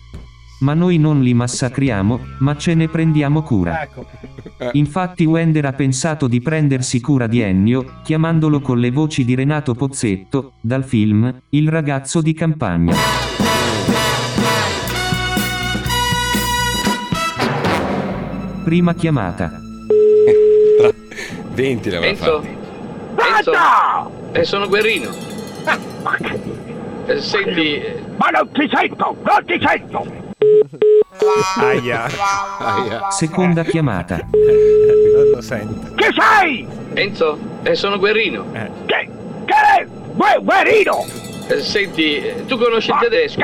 Ma noi non li massacriamo, ma ce ne prendiamo cura. Ecco. Infatti Wender ha pensato di prendersi cura di Ennio, chiamandolo con le voci di Renato Pozzetto, dal film Il ragazzo di campagna. Prima chiamata. 20 le aveva Enzo? fatti. Enzo? Eh, sono Guerrino. Eh, senti, eh, Ma non ti sento, non ti sento! Aia. Seconda chiamata. Non lo sento. Chi sei? Enzo? Eh, sono Guerrino. Che, che è? Gue- Guerino! Eh, senti, eh, tu conosci il tedesco?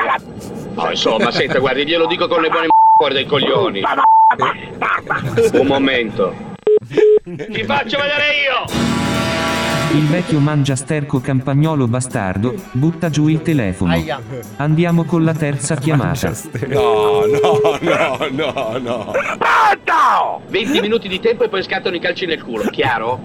No, insomma, senta, guardi, glielo dico con le buone m***e fuori dai coglioni. Un momento. Ti faccio vedere io! Il vecchio mangiasterco campagnolo bastardo butta giù il telefono. Andiamo con la terza chiamata. No, no, no, no, no. Pronto! 20 minuti di tempo e poi scattano i calci nel culo, chiaro?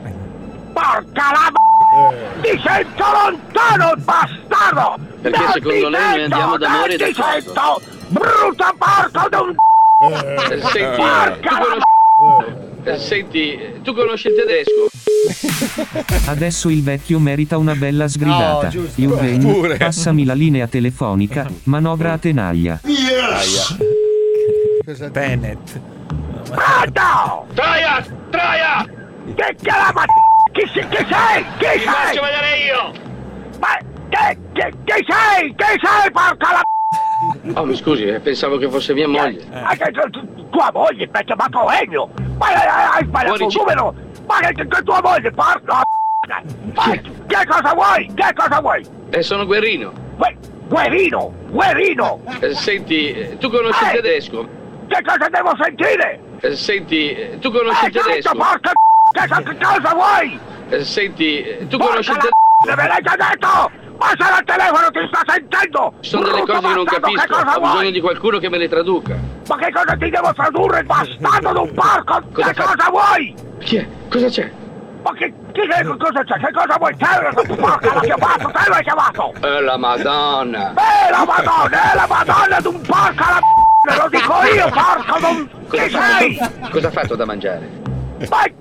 Porca la m***a! Ti sento lontano, bastardo! Perché Non secondo lei noi andiamo d'amore e non ti d'accordo. sento! Brutto porco d'un Eh, senti, tu Porca conosci... eh, senti, tu conosci il tedesco? Adesso il vecchio merita una bella sgridata. No, Pure. passami la linea telefonica, manovra a tenaglia. Bennett. Pronto! Troia! Troia! Che che la ma... Chi, sei- chi sei? Chi Ti faccio sei? vedere io! Ma che, che, chi sei? Chi sei, porca la... Oh, mi scusi, eh, pensavo che fosse mia moglie. Ma che, tu- tu- tua moglie, perché ma poegno! Ma hai, hai sbagliato il numero! Ma che, che tua moglie, porca. Ma che cosa vuoi? Che cosa vuoi? Eh, sono Guerrino. Gue- Guerino! Guerino! Eh, senti, eh, tu conosci il Eh! tedesco? Che cosa devo sentire? Eh, senti, eh, tu conosci Eh, il tedesco? porca che, co- che cosa vuoi? Eh, senti, eh, tu conosci il la tedesco? me l'hai già detto! Se al telefono ti sta sentendo! Ci sono delle cose che non capisco. Che Ho bisogno vuoi? di qualcuno che me le traduca. Ma che cosa ti devo tradurre, bastardo d'un porco? Cosa che fa- cosa vuoi? Chi è? Cosa c'è? Ma che, che, che cosa c'è? Che cosa vuoi? Te, porca l'ha chiamato, te l'hai chiamato! Eh, la madonna! Eh, la madonna, è la madonna d'un porca la p***a, lo dico io, porco d'un... Chi sei? Cosa ha fatto da mangiare? Ma eh,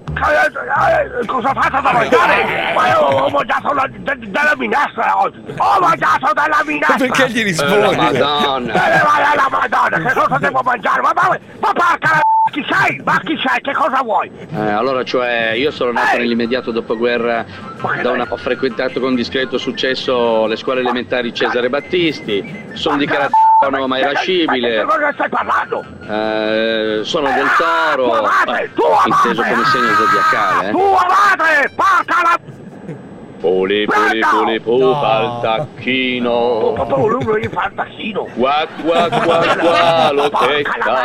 eh, cosa fate da mangiare? Ma io ho mangiato la- de- della minestra oggi! Ho mangiato della minestra! Perché gli Eh, rispondi? la madonna! Eh, ma la madonna, che cosa devo mangiare? Ma, ma, ma porca la chi sei? Ma chi sei? Che cosa vuoi? Eh, allora, cioè, io sono nato Eh. nell'immediato dopoguerra, da una- ho frequentato con discreto successo le scuole elementari Cesare Battisti, sono di carattere autonomo ma Che irascibile, cosa stai parlando? eh, sono del Ah, toro, tua madre, eh, tua inteso madre! come segno zodiacale, eh. Tua madre! Porca la... Puli, puli, puli, pupa al tacchino. Proprio lui gli fa il tassino! Qua, qua, qua, qua, lo che Porca la ca...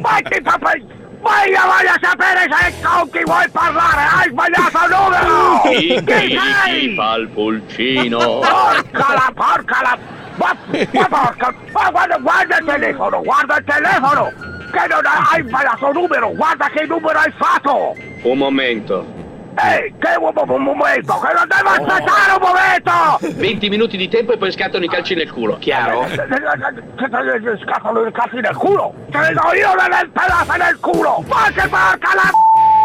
Ma ti fa per... Ma io voglio sapere se con chi vuoi parlare! Hai sbagliato il numero! Chi, Chi chi, chi fa il pulcino? Porca la, porca la... Ma, ma porca... Ma guarda, guarda il telefono, guarda il telefono! Che non hai sbagliato numero! Guarda che numero hai fatto! Un momento. Ehi, che un, momento! Che non devo aspettare un momento! 20 minuti di tempo e poi scattano i calci nel culo, chiaro? Che te scappano i cazzi nel culo! Te ne do io delle pelate nel culo! Ma che porca la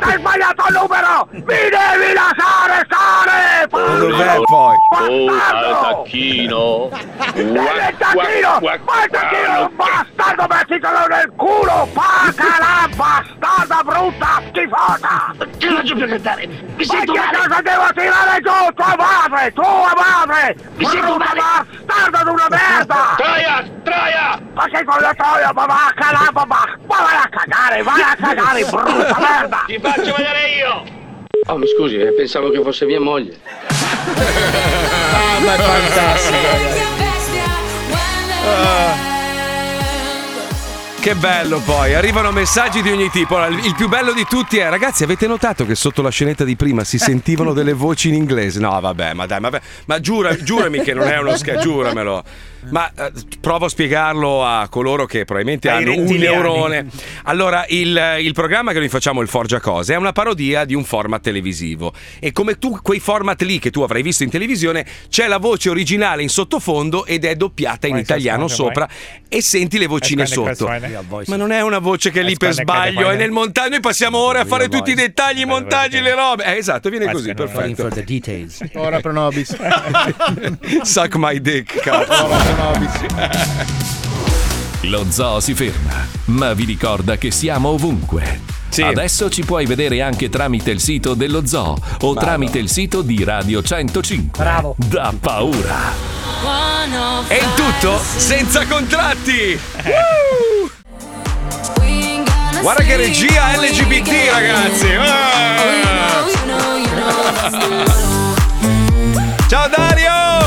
hai sbagliato il numero! Mi devi lasciare stare! Dov'è poi? Oh, Bastardo! tacchino. Nel tacchino! Ma il tacchino è un bastardo mettitelo nel culo! Paca la bastarda brutta schifosa! Che la giù per cantare? Mi Ma sento che male. cosa devo tirare giù? Tua madre! Tua madre! Mi sento Brutta male. bastarda d'una merda! Troia, troia! Ma che cosa troia? Ma va a calare, ma va! Ma vai a cagare, vai a cagare, brutta merda! Faccio vedere io! Oh, mi scusi, eh, pensavo che fosse mia moglie. Ah, ma è fantastico, ragazzi. Che bello poi, arrivano messaggi di ogni tipo. Il più bello di tutti è, ragazzi, avete notato che sotto la scenetta di prima si sentivano delle voci in inglese? No, vabbè, ma dai, ma, ma giura, giurami che non è uno scherzo, giuramelo. Ma eh, provo a spiegarlo a coloro che probabilmente Ai hanno un rettiliani. neurone. Allora, il, il programma che noi facciamo, il Forgia Cose, è una parodia di un format televisivo. E come tu, quei format lì che tu avrai visto in televisione, c'è la voce originale in sottofondo ed è doppiata in Poi italiano sopra e senti le vocine Eh, sotto. Ma non è una voce che è lì per sbaglio, è nel montaggio. Noi passiamo ore a fare tutti i dettagli, i montaggi, le robe. Eh, esatto, viene così, perfetto. Ora pro nobis. Suck my dick, cazzo. Lo zoo si ferma, ma vi ricorda che siamo ovunque. Sì. Adesso ci puoi vedere anche tramite il sito dello zoo o tramite il sito di Radio 105. Bravo. Da paura. E il tutto senza contratti. Woo! Guarda che regia LGBT, ragazzi. Ah! Ciao Dario!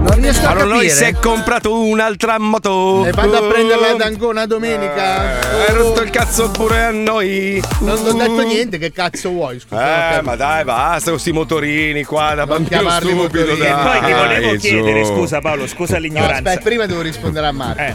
Non riesco a Allora noi capire. si è comprato un'altra moto. E vado a prenderla da Angona domenica. Hai rotto il cazzo pure a noi. Non ho detto niente, che cazzo vuoi? Scusa. Eh, ma dai, basta con sti motorini qua da Non bambino stupido. motorini. E poi ti volevo dai, chiedere, su. scusa Paolo, scusa No, l'ignoranza. aspetta, prima devo rispondere a Marco. Eh.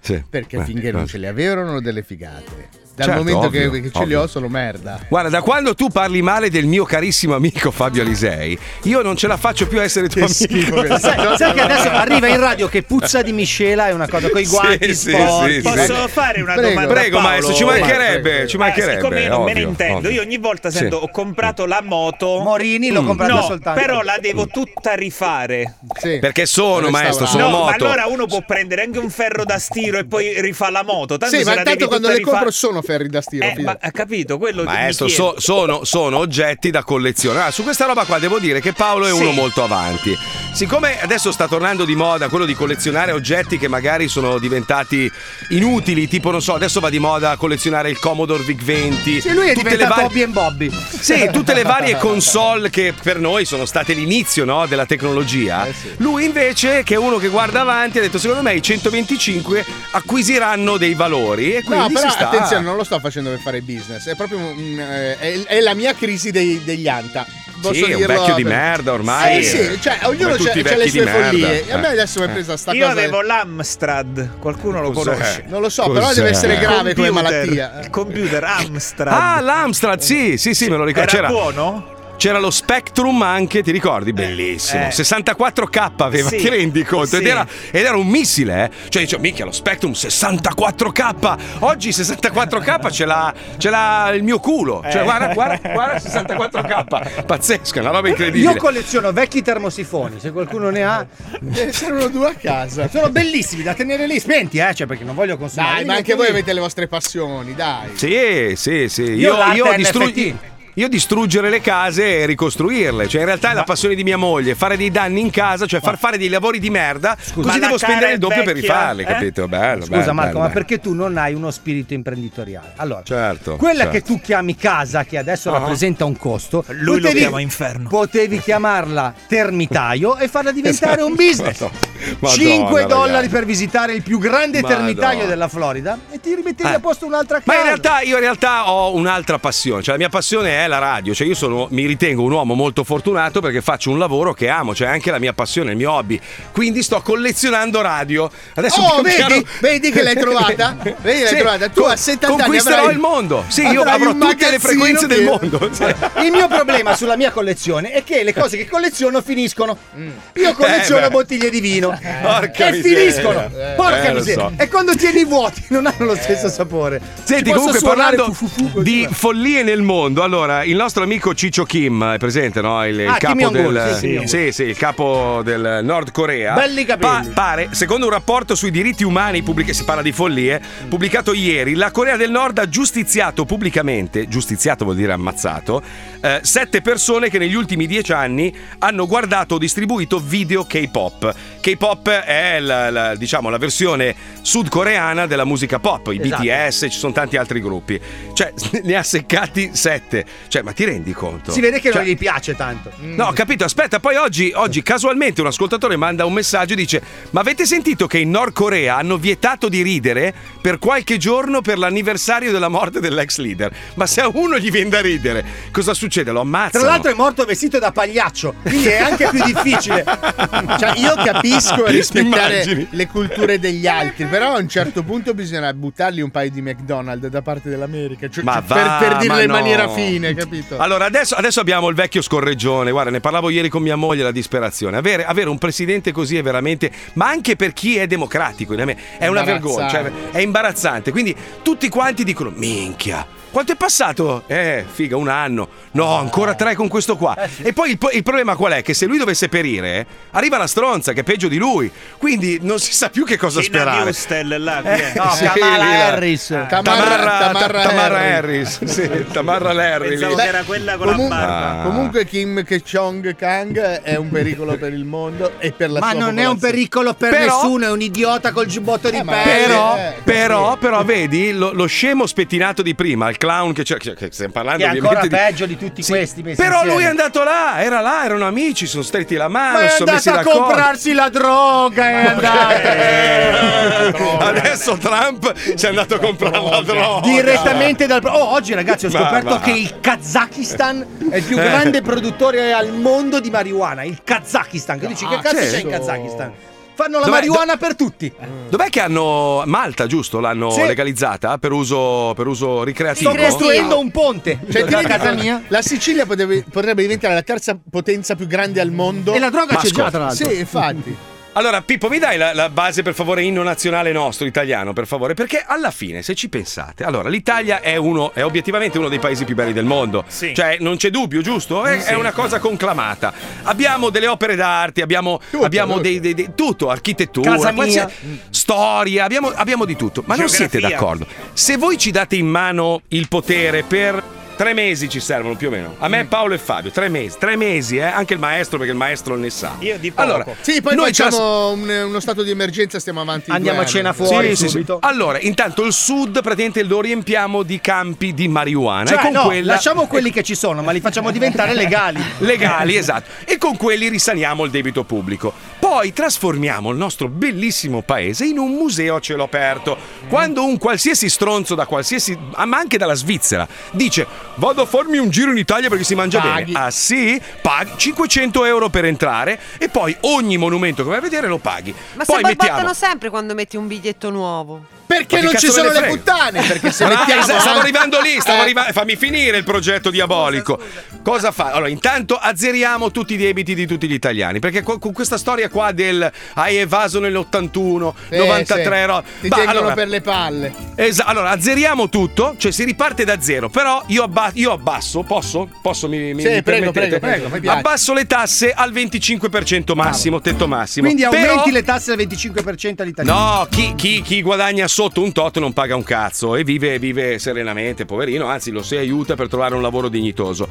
Sì. Perché Eh, finché non ce le avevano delle figate. Dal Certo, momento ovvio, che, che ce li ovvio. ho sono merda. Guarda, da quando tu parli male del mio carissimo amico Fabio Alisei, io non ce la faccio più a essere tuo amico. Sai, sai che adesso arriva in radio che puzza di miscela è una cosa con i guanti sì, sporchi. sì, sì. Posso fare una Prego. domanda? Prego, Paolo? maestro, ci mancherebbe, ci Eh, mancherebbe, siccome io non me ne ovvio, intendo, ovvio. io ogni volta Sì. sento ho comprato la moto. Morini l'ho Mm. comprata no, soltanto. Però la devo tutta rifare. Perché sono, maestro, sono no, ma moto. allora uno può prendere anche un ferro da stiro e poi rifà la moto. Tanto Sì, ma tanto quando le compro sono ferri da stiro. Eh, ma ha capito quello Maestro, chiedo. so- sono, sono oggetti da collezione. Ah, su questa roba qua devo dire che Paolo è Sì. uno molto avanti. Siccome adesso sta tornando di moda quello di collezionare oggetti che magari sono diventati inutili, tipo non so, adesso va di moda collezionare il Commodore VIC-20. Sì, lui è tutte le diventato varie- Bobby and Bobby. Sì, tutte le varie console che per noi sono state l'inizio no, della tecnologia. Eh, Lui invece, che è uno che guarda avanti, ha detto: Secondo me i 125 acquisiranno dei valori. E quindi No, però si sta. attenzione, non lo sto facendo per fare business, è proprio un, eh, è, è la mia crisi dei- degli anta. Posso Sì, un vecchio di per- merda ormai. Eh sì, cioè ognuno c'ha, c'ha le sue di follie. E a me Eh. adesso mi è presa sta Io cosa. avevo l'Amstrad, qualcuno lo Cos'è? conosce. Non lo so, però deve essere grave come malattia. Il computer Amstrad. Ah, l'Amstrad, sì, sì, sì, me lo ricordo. Era C'era, buono? C'era lo Spectrum anche, ti ricordi? Bellissimo. eh. 64K aveva, Sì, ti rendi conto? Ed, sì. era, ed era un missile, eh? Cioè, dicevo, minchia, lo Spectrum 64K. Oggi 64K ce l'ha, ce l'ha il mio culo. Cioè, Eh. guarda, guarda, guarda 64K. Pazzesco, è una roba incredibile. Io colleziono vecchi termosifoni, se qualcuno ne ha. Eh, C'erano due a casa. Sono bellissimi da tenere lì, spenti, eh, cioè perché non voglio consumare. Dai, ma anche voi avete le vostre passioni, dai. Sì, sì, sì. Io Io, io, NFT. Io distruggere le case e ricostruirle. Cioè, in realtà è la passione di mia moglie, fare dei danni in casa, cioè far fare dei lavori di merda, Ma così devo spendere il doppio per vecchia, rifarli, eh? capito? Bello, Scusa bello, Marco, bello, ma bello. perché tu non hai uno spirito imprenditoriale? Allora, Certo. quella certo. che tu chiami casa, che adesso Ah. rappresenta un costo, Lui lo chiama inferno. Potevi chiamarla termitaio e farla diventare un business. Madonna, 5 dollari ragazzi. per visitare il più grande Madonna. termitaio della Florida e ti rimettevi Eh. a posto un'altra casa. Ma in realtà io in realtà ho un'altra passione, cioè la mia passione è la radio, cioè io sono, mi ritengo un uomo molto fortunato perché faccio un lavoro che amo, cioè anche la mia passione, il mio hobby. Quindi sto collezionando radio. Adesso Oh, vedi? piano- Vedi che l'hai trovata? Vedi che l'hai Sì, trovata? Tu con- a 70 anni avrai- il mondo. Sì, io avrò tutte le frequenze del mondo. Sì. Il mio problema sulla mia collezione è che le cose che colleziono finiscono. Io colleziono Eh, bottiglie di vino Porca e miseria. finiscono. Eh, Porca eh, miseria. so. E quando tieni vuoti non hanno lo stesso sapore. Senti, Ci posso comunque parlando fu- fu- fu di follie nel mondo, allora il nostro amico Ciccio Kim è presente, no? Il, il Ah, capo del sì, sì, sì, il capo del Nord Corea. Belli capelli. pare, secondo un rapporto sui diritti umani, pubblic- si parla di follie, pubblicato ieri, la Corea del Nord ha giustiziato pubblicamente, giustiziato vuol dire ammazzato, eh, sette persone che negli ultimi dieci anni hanno guardato o distribuito video K-pop. K-pop è la, la- diciamo, la versione sudcoreana della musica pop, i Esatto. BTS, ci sono tanti altri gruppi. Cioè, ne ha seccati sette. Cioè, ma ti rendi conto? Si vede che Cioè, non gli piace tanto. No, ho capito, aspetta, poi oggi, oggi casualmente un ascoltatore manda un messaggio e dice ma avete sentito che in Nord Corea hanno vietato di ridere per qualche giorno per l'anniversario della morte dell'ex leader? Ma se a uno gli viene da ridere, cosa succede? Lo ammazzano. Tra l'altro è morto vestito da pagliaccio, quindi è anche più difficile. Cioè, io capisco rispettare Immagini. le culture degli altri, però a un certo punto bisogna buttargli un paio di McDonald's da parte dell'America. Cioè, Ma cioè, va, per, per dirle ma in maniera no. fine, capito? Allora, adesso, adesso abbiamo il vecchio scorreggione. Guarda, ne parlavo ieri con mia moglie, la disperazione. Avere, avere un presidente così è veramente. Ma anche per chi è democratico, è una vergogna. Cioè, è imbarazzante. Quindi tutti quanti dicono: minchia. Quanto è passato? Eh, figa, un anno. No, ancora tre con questo qua. E poi il, il problema qual è? Che se lui dovesse perire, arriva la stronza che è peggio di lui. Quindi non si sa più che cosa Tina sperare. Newstel là, Eh, è? No, sì, Kamala là. Harris. Tamarra, Tamarra- Tamarra, Tamarra Harris. Sì, Tamarra Larry. Pensavo che era quella con Comun- la barba. Ah. Comunque Kim Chong Kang è un pericolo per il mondo e per la Ma sua non è un popolazione. pericolo per Però- nessuno, è un idiota col giubbotto di Eh, ma pelle. Però, Eh, però, però, vedi lo, lo scemo spettinato di prima, il clown che, c'è, che- che stiamo parlando Che è ancora di- peggio di tutti questi messi Però insieme. lui è andato là, era là, erano amici, sono stretti la mano, Ma è sono messi andato a d'accordo. comprarsi la droga, è andato. Adesso Trump si è andato a comprare la droga. Direttamente dal. Oh, oggi ragazzi ho Ma scoperto va. che il Kazakistan è il più Eh. grande produttore al mondo di marijuana. Il Kazakistan. Che dici, che Ah, cazzo sì? c'è in Kazakistan? Fanno la Dov'è- marijuana per tutti. Dov'è che hanno Malta, giusto? L'hanno Sì. legalizzata per uso, per uso ricreativo? Sto costruendo un ponte. Cioè, ti rendi casa conto? mia. La Sicilia potrebbe, potrebbe diventare la terza potenza più grande al mondo. E la droga c'è già, tra l'altro. Sì, infatti. Allora, Pippo, mi dai la, la base per favore inno nazionale nostro italiano, per favore? Perché alla fine, se ci pensate, allora l'Italia è uno, è obiettivamente uno dei paesi più belli del mondo. Sì. Cioè, non c'è dubbio, giusto? È, è una cosa conclamata. Abbiamo delle opere d'arte, abbiamo, abbiamo dei, dei- dei- tutto, architettura, storia, abbiamo, abbiamo di tutto. Ma non siete Geografia. d'accordo? Se voi ci date in mano il potere per. Tre mesi ci servono più o meno. A Mm. me, Paolo e Fabio, tre mesi. Tre mesi, eh? Anche il maestro, perché il maestro ne sa. Io di poco. Allora, Sì, poi noi facciamo un- uno stato di emergenza, stiamo avanti. Andiamo a cena fuori Sì, sì, sì. subito. Allora, intanto il sud praticamente lo riempiamo di campi di marijuana Cioè, e con no, quella lasciamo quelli che ci sono, ma li facciamo diventare legali. legali, esatto. E con quelli risaniamo il debito pubblico. Poi trasformiamo il nostro bellissimo paese in un museo a cielo aperto. Quando un qualsiasi stronzo da qualsiasi, ma anche dalla Svizzera, dice vado a farmi un giro in Italia perché si mangia Paghi. bene. Ah sì? Paghi 500 euro per entrare e poi ogni monumento che vai a vedere lo paghi. Ma poi se mettiamo... sempre quando metti un biglietto nuovo. Perché non ci sono le puttane? Perché se Bravo, mettiamo esatto, stavo arrivando lì, stavo Eh. arrivando. Fammi finire il progetto diabolico. Cosa fa? Allora, intanto azzeriamo tutti i debiti di tutti gli italiani. Perché con, questa storia qua del hai evaso nell'81, Sì, 93 sì. ro- Ti Bah, tengono allora, per le palle. esa- allora, azzeriamo tutto, cioè si riparte da zero. Però io, abba- io abbasso, posso? Posso? Mi, mi- Sì, mi prego, prego, prego, piace. Abbasso le tasse al 25% massimo, tetto massimo. Quindi aumenti Però- le tasse al 25% agli italiani. No, chi, chi- chi guadagna sotto un tot non paga un cazzo e vive, vive serenamente, poverino, anzi lo si aiuta per trovare un lavoro dignitoso.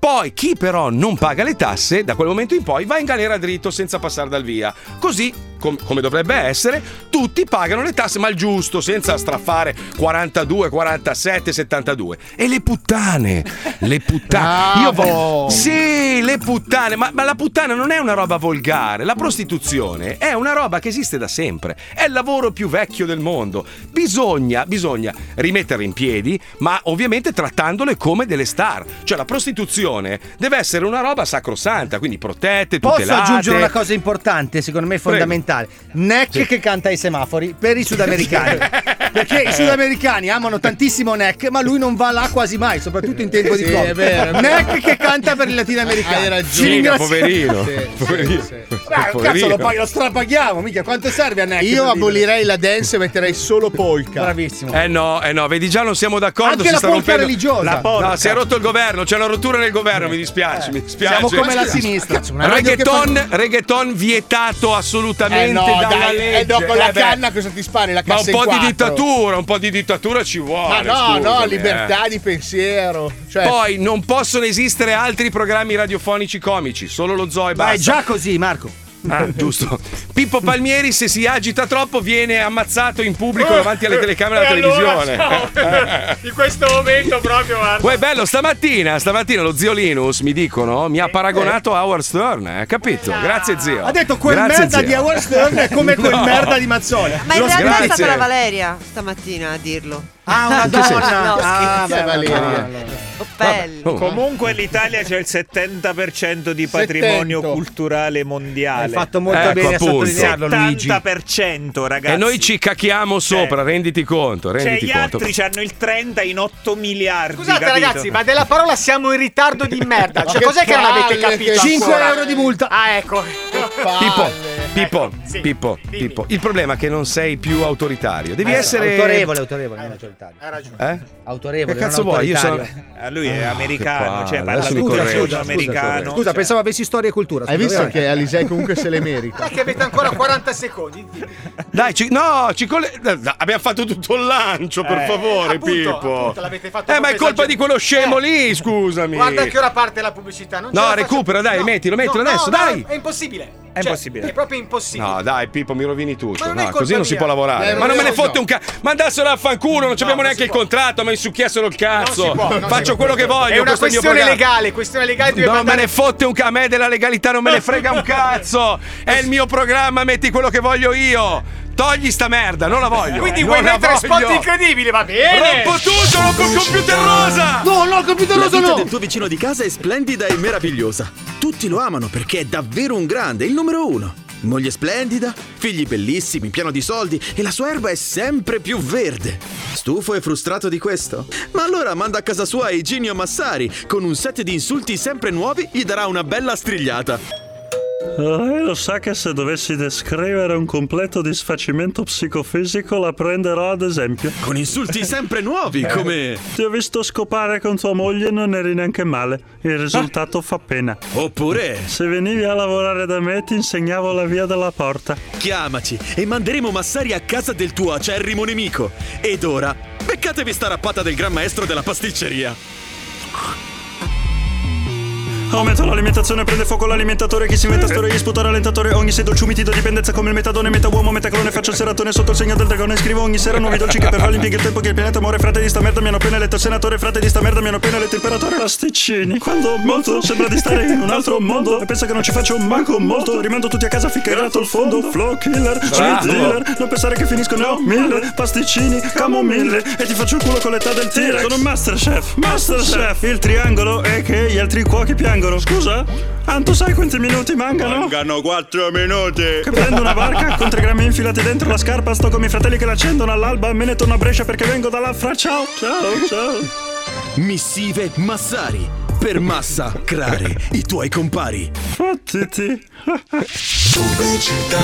Poi chi però non paga le tasse, da quel momento in poi va in galera dritto senza passare dal via. Così, com- come dovrebbe essere, tutti pagano le tasse, ma il giusto, senza straffare 42, 47, 72. E le puttane, le puttane. Io voglio... Sì, le puttane, ma, ma la puttana non è una roba volgare, la prostituzione è una roba che esiste da sempre, è il lavoro più vecchio del mondo. Bisogna, bisogna rimetterle in piedi, ma ovviamente trattandole come delle star. Cioè la prostituzione deve essere una roba sacrosanta, quindi protette, Posso tutelate. aggiungere una cosa importante, secondo me fondamentale. Neck Sì. che canta ai semafori per i sudamericani. Perché i sudamericani amano tantissimo Neck, ma lui non va là quasi mai, soprattutto in tempo di Sì, Covid. è vero, è vero. Neck che canta per i latinoamericani. Hai ragione. Poverino. Sì, poverino. sì, sì. Beh, cazzo, Poverino. lo, pag- lo strapaghiamo, mica. Quanto serve a Neck? Io abolirei la dance e metterei solo polka. Bravissimo. Eh no, eh no, vedi già non siamo d'accordo. Anche si la sta polka rompendo- religiosa. La porca. No, si è rotto il governo, c'è una rottura nel governo, mi dispiace, mi dispiace. Siamo come la sinistra. che Reggaeton, reggaeton vietato assolutamente Eh no, dalla dai, legge. e dopo la Eh beh, canna cosa ti spari? La Ma cassa un po' di dittatura, un po' di dittatura ci vuole. Ma no, no, scusami, libertà eh. di pensiero. Cioè, Poi non possono esistere altri programmi radiofonici comici, solo lo zoo e Ma è basta. già così, Marco. Ah, giusto. Pippo Palmieri, se si agita troppo, viene ammazzato in pubblico davanti alle telecamere della E allora, televisione. In questo momento proprio, guarda. Uè, bello, stamattina, stamattina lo zio Linus, mi dicono, mi ha paragonato a Howard Stern, eh, capito? Grazie zio. Ha detto quel Grazie, merda zio. di Howard Stern è come quel No. merda di Mazzola. Ma in realtà è stata la Valeria stamattina a dirlo. Ah, una che donna. No, ah, beh, Valeria. Oppelli. Oh. Comunque l'Italia c'è il 70% di patrimonio 70. culturale mondiale. Hai fatto molto Ecco, bene appunto. a sottolinearlo, Luigi. 70% ragazzi. E noi ci cacchiamo sopra, renditi conto, Cioè renditi gli conto. altri hanno il 30 in 8 miliardi. Scusate capito? ragazzi, ma della parola siamo in ritardo di merda. Cioè, che cos'è che non avete capito? che 5 ancora? euro di multa. Ah, ecco. Pippo, Pippo, Ecco, sì, Pippo, dimmi. Pippo. Il problema è che non sei più autoritario. Devi Eh, essere. autorevole, autorevole, non autoritario. Hai ragione. Eh? Autorevole, Che cazzo vuoi? Io sono. Ah, lui è Ah, americano, cioè parla correggo, scusa, scusa, americano. Scusa, cioè. pensavo avessi storia e cultura. Hai visto che Alisei comunque se le merita? È che avete ancora 40 secondi. Dai, ci- no, ci colle- dai, Abbiamo fatto tutto il lancio, per Eh, favore, appunto, Pippo. appunto, l'avete fatto eh, ma è colpa di quello scemo Eh. lì, scusami. Guarda che ora parte la pubblicità. No, recupera, dai, mettilo, mettilo adesso, dai. È impossibile. È Cioè, impossibile. È proprio impossibile. No, dai, Pippo, mi rovini tutto. Ma non è No, così non si può lavorare. Eh, ma non me ne fotte un cazzo. Mandassero a fanculo, non abbiamo non neanche il può. contratto, ma insucchiassero il cazzo. Non si può, Faccio quello che voglio. È una questione programma. legale. Questione legale Non me mandare ne fotte un cazzo. A me della legalità non me ne frega un cazzo. È il mio programma, metti quello che voglio io. Togli sta merda, non la voglio. Quindi vuoi la mettere spot incredibili, va bene. Rompo tutto, rompo il computer rosa. No, no, il computer La rosa vita no! del tuo vicino di casa è splendida e meravigliosa. Tutti lo amano perché è davvero un grande, il numero uno. Moglie splendida, figli bellissimi, pieno di soldi e la sua erba è sempre più verde. Stufo e frustrato di questo? Ma allora manda a casa sua Eugenio Massari. Con un set di insulti sempre nuovi gli darà una bella strigliata. Lei lo sa che se dovessi descrivere un completo disfacimento psicofisico la prenderò ad esempio. Con insulti sempre nuovi, come... Ti ho visto scopare con tua moglie e non eri neanche male. Il risultato fa pena. Oppure... Se venivi a lavorare da me ti insegnavo la via della porta. Chiamaci e manderemo Massari a casa del tuo acerrimo nemico. Ed ora, beccatevi sta rappata del gran maestro della pasticceria. Aumento l'alimentazione, prende fuoco l'alimentatore Chi si inventa storia gli sputa rallentatore. Ogni sei dolci umiti da dipendenza come il metadone Meta uomo, metaclone, faccio il seratone Sotto il segno del dragone Scrivo ogni sera nuovi dolci che per farli impiega il tempo Che il pianeta muore. Frate di sta merda mi hanno appena eletto senatore Frate di sta merda mi hanno appena eletto imperatore. Pasticcini Quando molto sembra di stare in un altro mondo E pensa che non ci faccio manco molto Rimando tutti a casa ficcarato il fondo. Flow killer, Bravo. dealer Non pensare che finiscono mille. Pasticcini, camomille E ti faccio il culo con l'età del T-Rex. Sono un masterchef, masterchef. Il triangolo è che gli altri cuochi piangono Scusa? Anto sai quanti minuti mancano? Mancano 4 minuti. Che prendo una barca con tre grammi infilati dentro la scarpa Sto con i miei fratelli che l'accendono all'alba Me ne torno a Brescia perché vengo dall'Alfra Ciao, ciao, ciao Missive Massari. Per massacrare i tuoi compari. Fottiti.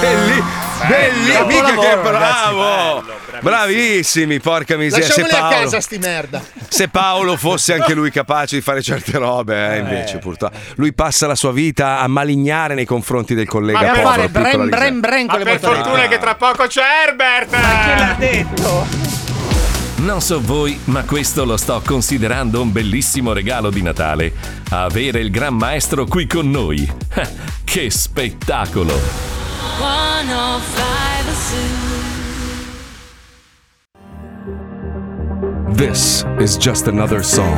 Belli, belli, Bravo mica che bravo! Bravissimi, porca miseria. Se Lasciamoli a Paolo, casa sti merda. se Paolo fosse anche lui capace di fare certe robe, eh, invece purtroppo. Lui passa la sua vita a malignare nei confronti del collega. Ma per povero, fare brem brem brem con le Per fortuna che tra poco c'è Herbert! Ma che l'ha detto? Non so voi, ma questo lo sto considerando un bellissimo regalo di Natale. Avere il gran maestro qui con noi. Che spettacolo! 105 This is just another song.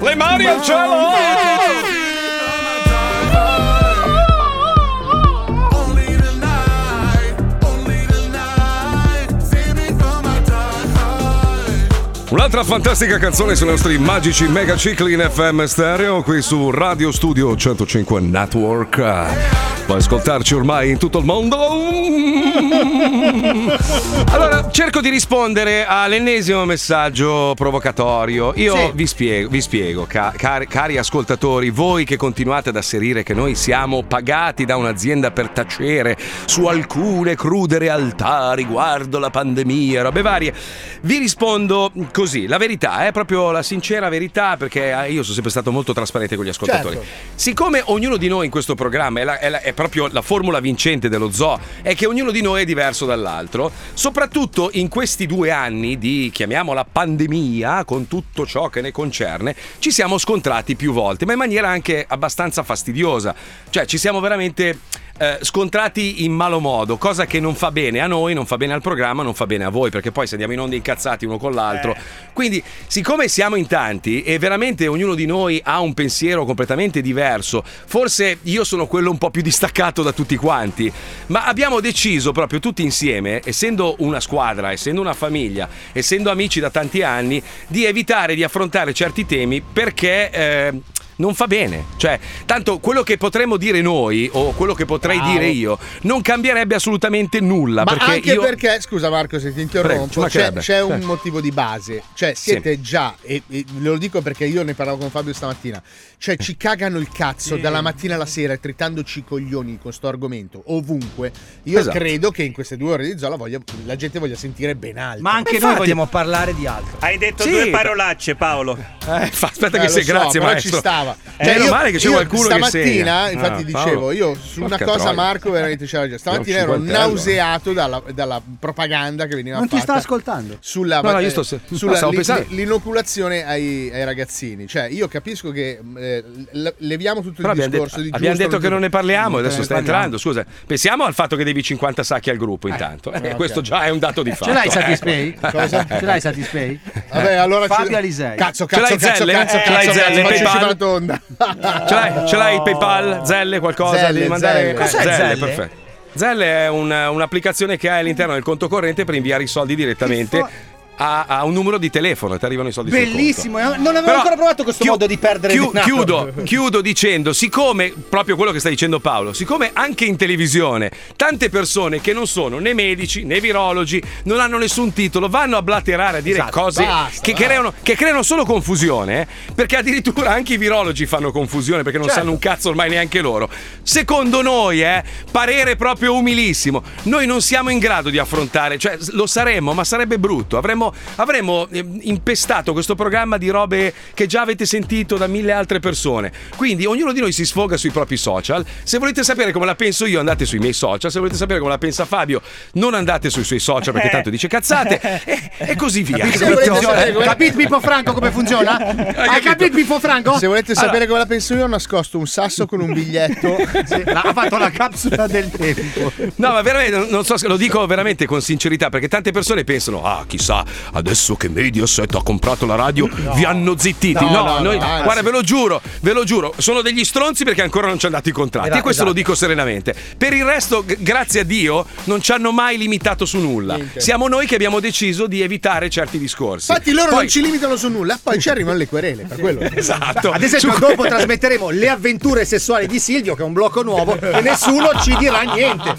Le mani al cielo! Un'altra fantastica canzone sui nostri magici mega cicli in FM stereo qui su Radio Studio 105 Network. Puoi ascoltarci ormai in tutto il mondo. Allora, cerco di rispondere all'ennesimo messaggio provocatorio. Io Sì. vi spiego, vi spiego ca- cari, cari ascoltatori, voi che continuate ad asserire che noi siamo pagati da un'azienda per tacere su alcune crude realtà riguardo la pandemia, robe varie, vi rispondo così, la verità, è proprio la sincera verità, perché eh, io sono sempre stato molto trasparente con gli ascoltatori. Certo. Siccome ognuno di noi in questo programma è, la- è la- è proprio la formula vincente dello zoo, è che ognuno di noi è diverso dall'altro, soprattutto in questi due anni di, chiamiamola pandemia, con tutto ciò che ne concerne, ci siamo scontrati più volte, ma in maniera anche abbastanza fastidiosa. Cioè ci siamo veramente eh, scontrati in malo modo, cosa che non fa bene a noi, non fa bene al programma, non fa bene a voi, perché poi se andiamo in onda incazzati uno con l'altro. Quindi, siccome siamo in tanti e veramente ognuno di noi ha un pensiero completamente diverso, forse io sono quello un po' più distaccato da tutti quanti, ma abbiamo deciso proprio tutti insieme, essendo una squadra, essendo una famiglia, essendo amici da tanti anni, di evitare di affrontare certi temi perché... eh, non fa bene, cioè, tanto quello che potremmo dire noi o quello che potrei Bravo. dire io non cambierebbe assolutamente nulla. Ma perché anche io... perché, scusa Marco se ti Prego, interrompo, c'è, mancherebbe. c'è un motivo di base, cioè siete già, e, e lo dico perché io ne parlavo con Fabio stamattina, cioè ci cagano il cazzo dalla mattina alla sera tritandoci i coglioni con sto argomento ovunque. Io Esatto. credo che in queste due ore di Zola voglia- la gente voglia sentire ben altro. Ma anche noi vogliamo parlare di altro. Hai detto Sì, due parolacce, Paolo. Eh, fa- aspetta Eh, che sei, so, grazie maestro. ci stava. Eh, Cioè, meno male che c'è qualcuno che stamattina, infatti Ah, dicevo, Paolo. io su una cosa troia. Marco veramente c'era già. Stamattina ero 50 anni. nauseato dalla, dalla propaganda che veniva Non ti fatta sta ascoltando. sulla, No, no, io eh, sto sulla no, l'inoculazione ai, ai ragazzini. Cioè, io capisco che eh, le- leviamo tutto il Però abbiamo, discorso detto, di abbiamo detto che non ne parliamo, adesso ne sta parliamo. entrando. Scusa, pensiamo al fatto che devi 50 sacchi al gruppo intanto. Eh, ok. Questo già è un dato di fatto. Ce l'hai eh. Satispay? Cosa? Ce l'hai Satispay? Vabbè, allora Fabio Alisei. Cazzo, cazzo, cazzo, Zelle? cazzo, Ce l'hai cazzo, Zelle? cazzo, una tonda. Ce l'hai, ce l'hai PayPal, Zelle, qualcosa? Zelle, devi mandare Zelle. Eh, Cos'è Zelle? perfetto. Zelle è un- un'applicazione che hai all'interno del conto corrente per inviare i soldi direttamente. A, a un numero di telefono e ti arrivano i soldi. Bellissimo, eh, non avevo Però ancora provato questo modo di perdere Chiu- denaro. chiudo, chiudo dicendo, siccome, proprio quello che sta dicendo Paolo, siccome anche in televisione tante persone che non sono né medici né virologi, non hanno nessun titolo, vanno a blaterare, a dire Esatto, cose basta, che, basta. creano, che creano solo confusione, eh, perché addirittura anche i virologi fanno confusione perché non Certo. sanno un cazzo ormai neanche loro. Secondo noi, eh, parere proprio umilissimo, noi non siamo in grado di affrontare, cioè lo saremmo, ma sarebbe brutto. Avremmo, avremmo eh, impestato questo programma di robe che già avete sentito da mille altre persone. Quindi ognuno di noi si sfoga sui propri social. Se volete sapere come la penso io, andate sui miei social. Se volete sapere come la pensa Fabio, non andate sui suoi social perché tanto dice cazzate. E, e così via. Capito Pippo Franco come funziona? Hai capito Pippo Franco? Se volete Allora- sapere come la penso io, ho nascosto un sasso con un biglietto. ha fatto la capsula del tempo. No, ma veramente, non- non so se lo dico veramente con sincerità, perché tante persone pensano, ah, chissà, adesso che Mediaset ha comprato la radio, vi hanno zittiti. No, No, no, noi, no, guarda, ve lo giuro, ve lo giuro, sono degli stronzi perché ancora non ci hanno dato i contratti. Esatto, e questo lo esatto. dico serenamente. Per il resto, g- grazie a Dio, non ci hanno mai limitato su nulla. Siamo noi che abbiamo deciso di evitare certi discorsi. Infatti loro Poi- non ci limitano su nulla, poi ci arrivano le querele per quello. Esatto. Ad esempio, Su- dopo trasmetteremo le avventure sessuali di Silvio, che è un blocco nuovo, e nessuno ci dirà niente.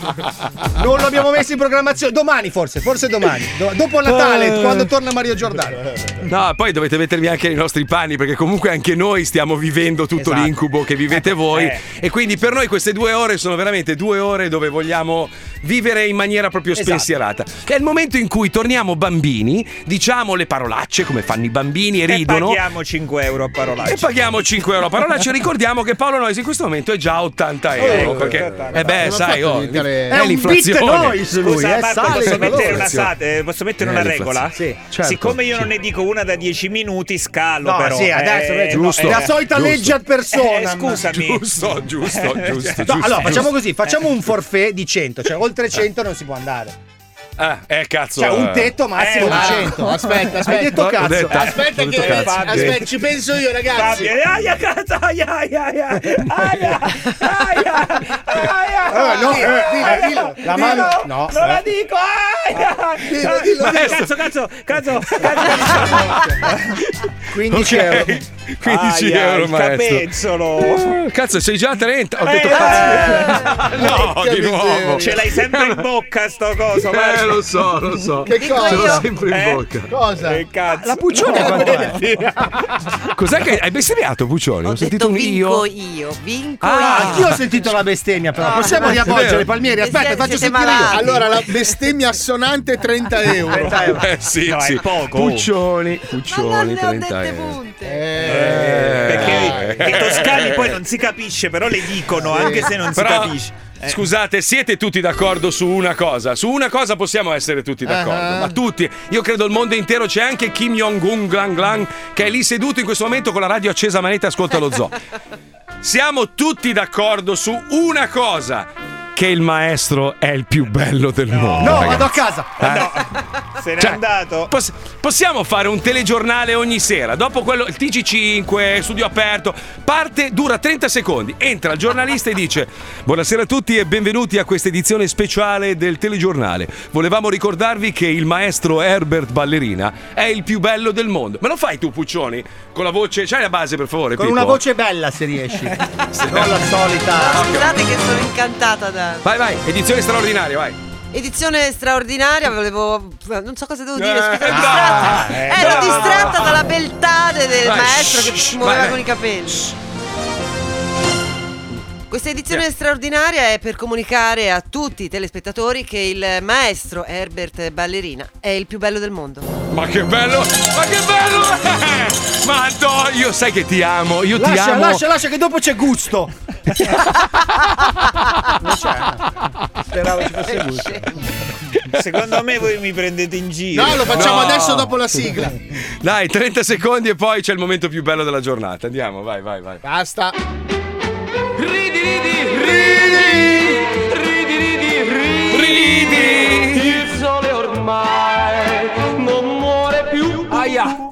Non lo abbiamo messo in programmazione. Domani, forse, forse domani. Do- dopo Natale. Quando torna Mario Giordano. No, poi dovete mettervi anche nei nostri panni perché comunque anche noi stiamo vivendo tutto Esatto. l'incubo che vivete voi Eh. e quindi per noi queste due ore sono veramente due ore dove vogliamo vivere in maniera proprio Esatto. spensierata. È il momento in cui torniamo bambini, diciamo le parolacce come fanno i bambini e E ridono. paghiamo 5 euro a E parolacce. paghiamo 5 euro a parolacce. Ricordiamo che Paolo Noisi in questo momento è già a 80 euro. Oh, perché, eh beh, sai, oh, è, È l'inflazione. noise lui, Scusa eh, Marco, posso mettere, una, posso mettere una regola? Sì. Certo. Siccome io non ne dico una da 10 minuti, scalo No, però. sì, adesso eh, no, giusto. eh, La solita Giusto. legge ad persona. eh, scusami. Giusto, giusto, giusto. No, allora giusto. facciamo così, facciamo un forfait di 100, cioè oltre 100 non si può andare. Ah, eh, cazzo. Cioè un eh. tetto massimo Eh, di ah. 100. Aspetta, Hai aspetta. detto L'ho cazzo. detto. Aspetta Ho che detto cazzo. aspetta, ci penso io, ragazzi. Aia, cazzo, aia, aia, aia, aia, aia, aia. Eh, no, eh, dillo, dillo. La mano- no, non la eh. dico, aia. Dillo, dillo, Eh, dillo. Cazzo, cazzo, cazzo, cazzo. 15 Ok. euro. 15 Aia, euro, maestro. capezzolo. Oh, Cazzo, sei già a 30. Ho detto Eh, cazzo. No, di nuovo. Ce l'hai sempre in bocca sto coso, Eh, lo so, lo so. Che Dico cosa? Ce l'ho sempre in Eh? bocca. Cosa? Che cazzo. La Puccione quanto è? Cos'è che hai bestemmiato, Puccioni? Ho, Ho sentito un vinco io. io, vinco Ah, io. Anch'io ho sentito la bestemmia, però. No, Possiamo no, riavvolgere. Palmieri? Aspetta, faccio sentire io. Allora, la bestemmia assonante 30 euro. Eh sì, No, è sì. poco. Puccioni, Puccioni, ne ho 30 dette euro. punte. Eh. Perché i toscani poi non si capisce, però le dicono anche se non si capisce. Eh. Scusate, siete tutti d'accordo su una cosa? Su una cosa possiamo essere tutti d'accordo, Ah. ma tutti. Io credo il mondo intero c'è anche Kim Jong-un Glang Glang che è lì seduto in questo momento con la radio accesa a manetta e ascolta lo zoo. Siamo tutti d'accordo su una cosa. Che il maestro è il più bello del mondo. No, ragazzi. vado a casa. Eh? Se n'è Cioè, andato. Poss- possiamo fare un telegiornale ogni sera. Dopo quello, il TG5, studio aperto, parte, dura 30 secondi. Entra il giornalista e dice: Buonasera a tutti e benvenuti a questa edizione speciale del telegiornale. Volevamo ricordarvi che il maestro Herbert Ballerina è il più bello del mondo. Me lo fai tu, Puccioni? Con la voce. C'hai la base, per favore? Con Pippo? una voce bella se riesci. Se non la solita. No, scusate che sono incantata da Vai, vai, edizione straordinaria, vai. edizione straordinaria, volevo non so cosa devo dire, Eh, scusa, ero ah, distratta. eh, Ero distratta dalla beltà de- del maestro che si muoveva con i capelli. Questa edizione straordinaria è per comunicare a tutti i telespettatori che il maestro Herbert Ballerina è il più bello del mondo. Ma che bello! Ma che bello! Eh, Ma Antonio, io sai che ti amo, io ti Lascia, amo. lascia, lascia, che dopo c'è gusto. non c'è. Speravo ci fosse gusto. Secondo me voi mi prendete in giro. No, lo facciamo No. adesso dopo la sigla. Dai, 30 secondi e poi c'è il momento più bello della giornata. Andiamo, vai, vai, vai. Basta. Ridi! Il sole ormai non muore più. Aia!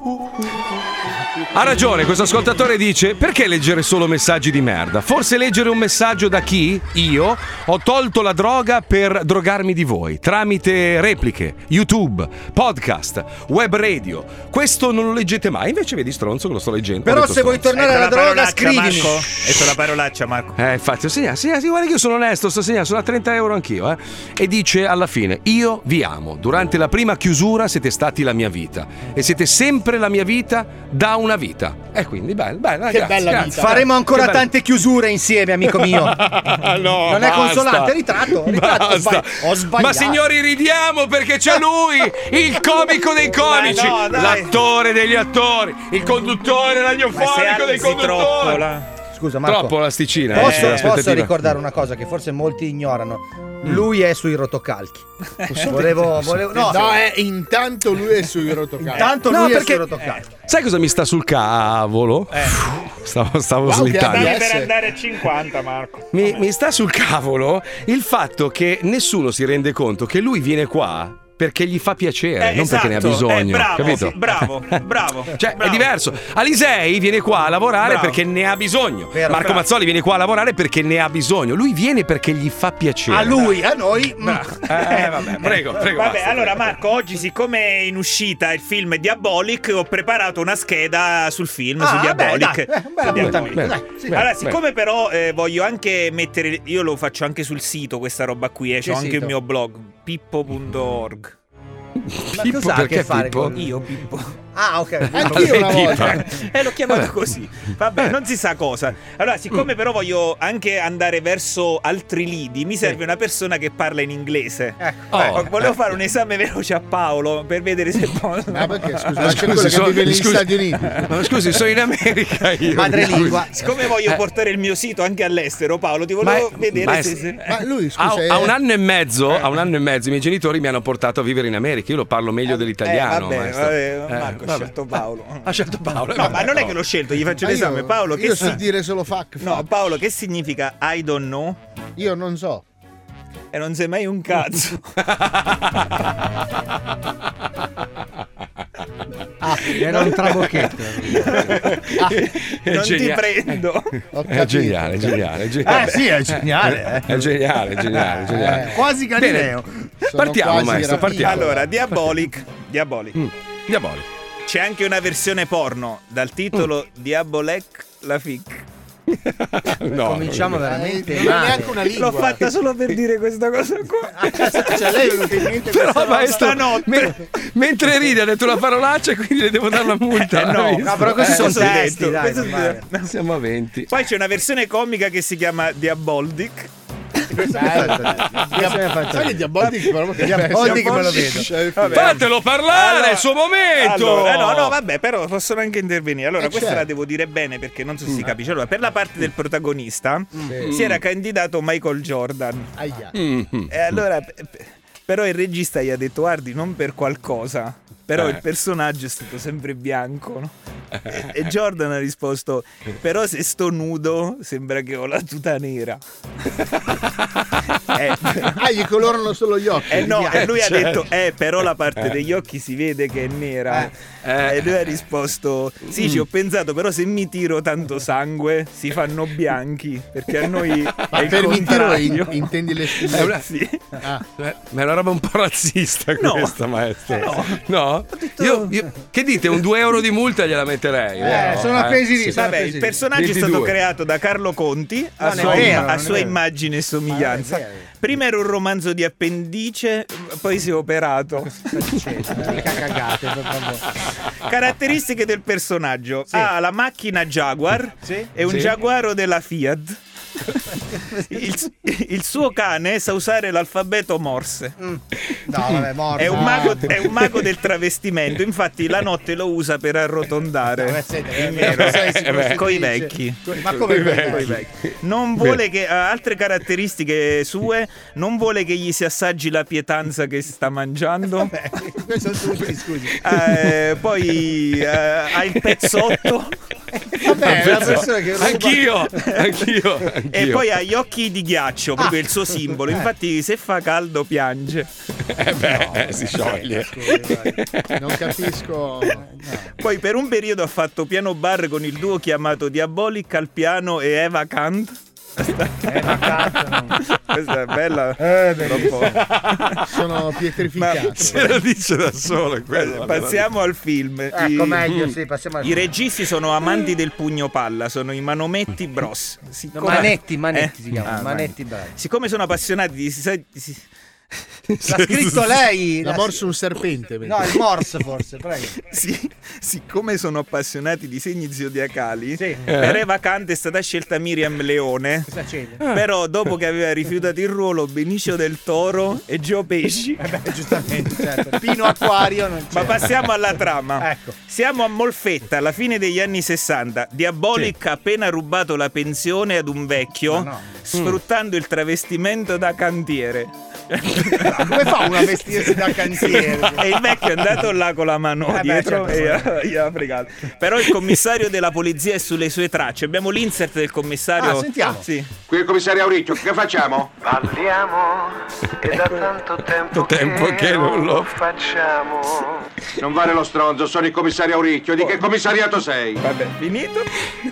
Ha ragione, questo ascoltatore dice: perché leggere solo messaggi di merda? Forse leggere un messaggio da chi? Io ho tolto la droga per drogarmi di voi tramite repliche, YouTube, podcast, web radio. Questo non lo leggete mai, invece vedi stronzo che lo sto leggendo. Però se vuoi stronzo. tornare alla droga, scrivimi. Ecco la parolaccia, Marco. Eh, infatti, ho segnato, segnato, sì, guarda che io sono onesto, sto segnando, sono a 30 euro anch'io, eh. E dice alla fine: Io vi amo. Durante la prima chiusura siete stati la mia vita. E siete sempre la mia vita da una vita. E quindi, bello, bello, Che grazie, bella grazie. vita. Faremo ancora Che bello. tante chiusure insieme, amico mio. no, non è basta. consolante, ritratto. ritratto. Ho sbagli- Ho sbagliato. Ma signori, ridiamo perché c'è lui, il comico dei comici, no, l'attore degli attori, il conduttore radiofonico dei alzi troppo conduttori. Scusa, Marco. Troppo la sticina. Posso, eh, posso ricordare una cosa che forse molti ignorano. Lui è sui rotocalchi. volevo, volevo, no, No, eh, intanto lui è sui rotocalchi. intanto No, lui è perché- sui rotocalchi. Sai cosa mi sta sul cavolo? Stavo, stavo Wow, slittando. Stavi per andare a 50, Marco. Mi, mi sta sul cavolo il fatto che nessuno si rende conto che lui viene qua perché gli fa piacere, Eh, non perché ne ha esatto. bisogno. Eh, bravo, capito? sì, bravo, bravo. Cioè, bravo. è diverso. Alisei viene qua a lavorare Bravo. perché ne ha bisogno. Vero, Marco bravo. Mazzoli viene qua a lavorare perché ne ha bisogno. Lui viene perché gli fa piacere. A lui, a noi. mm. Eh, vabbè, prego, prego. Vabbè, basta, allora prego. Marco, oggi siccome è in uscita il film Diabolic, ho preparato una scheda sul film, Ah, su beh, Diabolic. dai, eh, un bel Su appuntamento, Diabolic. dai, sì. Bene, allora, siccome però eh, voglio anche mettere, io lo faccio anche sul sito questa roba qui, eh, c'ho anche sito? il mio blog, pippo.org. Ma Pippo, cos'ha a perché che fare Pippo? con Io Pippo. Ah, ok. Anch'io una Vabbè, volta. Eh, l'ho chiamato Vabbè. così. Vabbè, non si sa cosa. Allora, Mm. siccome però voglio anche andare verso altri lidi, mi serve una persona che parla in inglese. Ecco. Oh, Eh, volevo eh. fare un esame veloce a Paolo per vedere se posso. Ma perché? Scusa, Ma che sono- vive scusi- Stati Uniti. Ma scusi, sono in America io. Madrelingua. Siccome voglio portare il mio sito anche all'estero, Paolo, ti volevo Ma vedere ma è- se. se- Ma lui, scusa, a è- un anno e mezzo, a un anno e mezzo, i miei genitori mi hanno portato a vivere in America. Io lo parlo meglio dell'italiano. Eh, vabbè, maestro. vabbè, Eh, Marco ha scelto Paolo. Ha scelto Paolo. eh, No, vabbè, ma non è che l'ho scelto, gli faccio Ma l'esame. io- Paolo, che io si- so dire solo fuck. No, fuck. Paolo, che significa I don't know? Io non so. E non sei mai un cazzo. Ah, era un trabocchetto. È non ti prendo. È geniale, è geniale, è geniale. Eh sì, è geniale. eh. È geniale, è geniale, è geniale. Quasi Galileo. Partiamo, quasi maestro, partiamo. Allora, Diabolic. Diabolic. Mm, Diabolico. C'è anche una versione porno dal titolo Diabolec la fic. No, Cominciamo non- veramente Non è male. neanche una lingua. L'ho fatta solo per dire questa cosa qua. Cioè, lei in mente Però maestro, Stanotte. me- mentre ride ha detto una parolaccia quindi le devo dare la multa. Eh, no. No, però questi Eh, sono testi, dai, questo detto. Siamo a 20. Poi c'è una versione comica che si chiama Diaboldic. Sai che Diabolic però che Diabolic me lo vedo. Fatelo parlare, Allora- è il suo momento. Allora, eh, no, no, vabbè, però possono anche intervenire. Allora, Eh, questa certo. la devo dire bene perché non so se si capisce. Allora, per la parte del protagonista Sì. si era candidato Michael Jordan. Aia. E allora, però il regista gli ha detto: Guardi, non per qualcosa. Però Eh. il personaggio è stato sempre bianco, no? E, e Jordan ha risposto: Però se sto nudo sembra che ho la tuta nera. eh, Ah, gli colorano solo gli occhi. eh no, e lui ha certo. detto, eh, però la parte degli occhi si vede che è nera. Eh. E lui ha risposto, sì, ci ho pensato, però se mi tiro tanto sangue si fanno bianchi, perché a noi Ma è per mi tiro in- intendi le È una- Sì. Ah, Eh, Ma è una roba un po' razzista No. questa, maestro. No. No? Io, io- che dite? Un 2 euro di multa gliela metterei. vero? sono appesi lì, sì. Vabbè, appesi il personaggio è stato 22. creato da Carlo Conti a Non è sua, vero, a è sua immagine e somiglianza. È. Prima era un romanzo di appendice, poi si è operato. Caratteristiche del personaggio: ha la macchina Jaguar Sì. e un Sì. giaguaro della Fiat. Il, il suo cane sa usare l'alfabeto Morse. No, vabbè, morto. È un, mago, è un mago del travestimento, infatti la notte lo usa per arrotondare. Eh, eh, si costituisce. Coi vecchi. Ma come vecchi? vecchi. Non vuole che ha altre caratteristiche sue, non vuole che gli si assaggi la pietanza che sta mangiando. Sono tutti, scusi. Eh, poi eh, ha il pezzotto. Vabbè, è una persona che ruba. Anch'io, anch'io, E poi ha gli occhi di ghiaccio, proprio il suo simbolo. Infatti, se fa caldo piange. Eh beh, eh, si scioglie. Non capisco. Poi per un periodo ha fatto piano bar con il duo chiamato Diabolic al piano e Eva Kant. Questa è bella. troppo. Sono pietrificato. Se lo dice da solo. è quello. Passiamo al film. Ecco, I- meglio, sì, passiamo al I registi sono amanti del pugno palla, sono i Manometti Bros. Siccome- Manetti, Manetti Eh? si chiamano. Ah, Manetti, bravi. Siccome sono appassionati di. L'ha scritto lei. L'ha la- morso un serpente. No, il Morse forse, prego. Sì, siccome sono appassionati di segni zodiacali, Sì. per Eva Kant è stata scelta Miriam Leone. Cosa c'è? Però dopo che aveva rifiutato il ruolo Benicio del Toro e Gio Pesci. Eh beh, giustamente, certo. Pino Acquario non c'è. Ma passiamo alla trama. Ecco. Siamo a Molfetta, alla fine degli anni 60. Diabolic ha appena rubato la pensione ad un vecchio, Ma no. sfruttando il travestimento da cantiere. Come fa una vestirsi da cantiere? e il vecchio è andato là con la mano Eh beh, dietro certo. e gli ha fregato. Però il commissario della polizia è sulle sue tracce. Abbiamo l'insert del commissario. Ah, sentiamo. Sì. Qui il commissario Auricchio, che facciamo? Parliamo e da tanto tempo, tempo che non lo facciamo. Non vale lo stronzo, sono il commissario Auricchio. Di che commissariato sei? Vabbè, finito.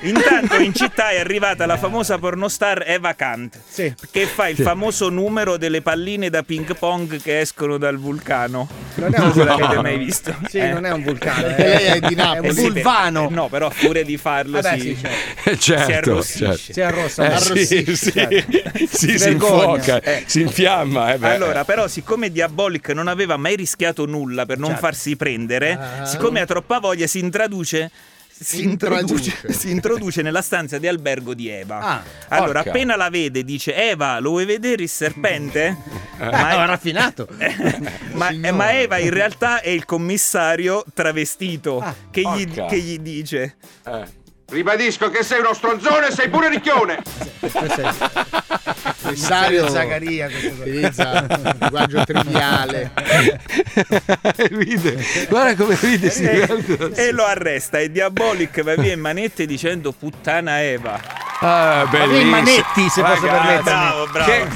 Intanto in città è arrivata la famosa pornostar Eva Kant, Sì. che fa il famoso numero delle palline da ping pong che escono dal vulcano. Non è un Non vulcano. l'avete mai visto. Sì, Eh. non è un vulcano. Perché lei è di È Napoli. un Eh No, però a furia di farlo Vabbè, si, sì, certo. Eh, certo, si arrossisce. certo. Si arrossa. Eh, arrossisce, sì, sì, certo. sì, si vergogna. infuoca, Eh. si infiamma. eh. Allora, però, siccome Diabolic non aveva mai rischiato nulla per non Certo. farsi prendere, Ah. siccome ha troppa voglia, si intraduce. Si introduce, si introduce nella stanza di albergo di Eva. Ah, allora, porca. appena la vede, dice: Eva, lo vuoi vedere il serpente? Ma è raffinato. ma, ma Eva in realtà è il commissario travestito Ah, che, gli, che gli dice: Eh. Ribadisco che sei uno stronzone e sei pure ricchione. Questo qua. utilizza un linguaggio triviale. ride. Guarda come ride, si e, vede. e lo arresta. E Diabolic va via in manette dicendo: Puttana Eva. Ah, Ma via in bellissimo. manetti, se posso permettermi. Bravo, bravo. Che,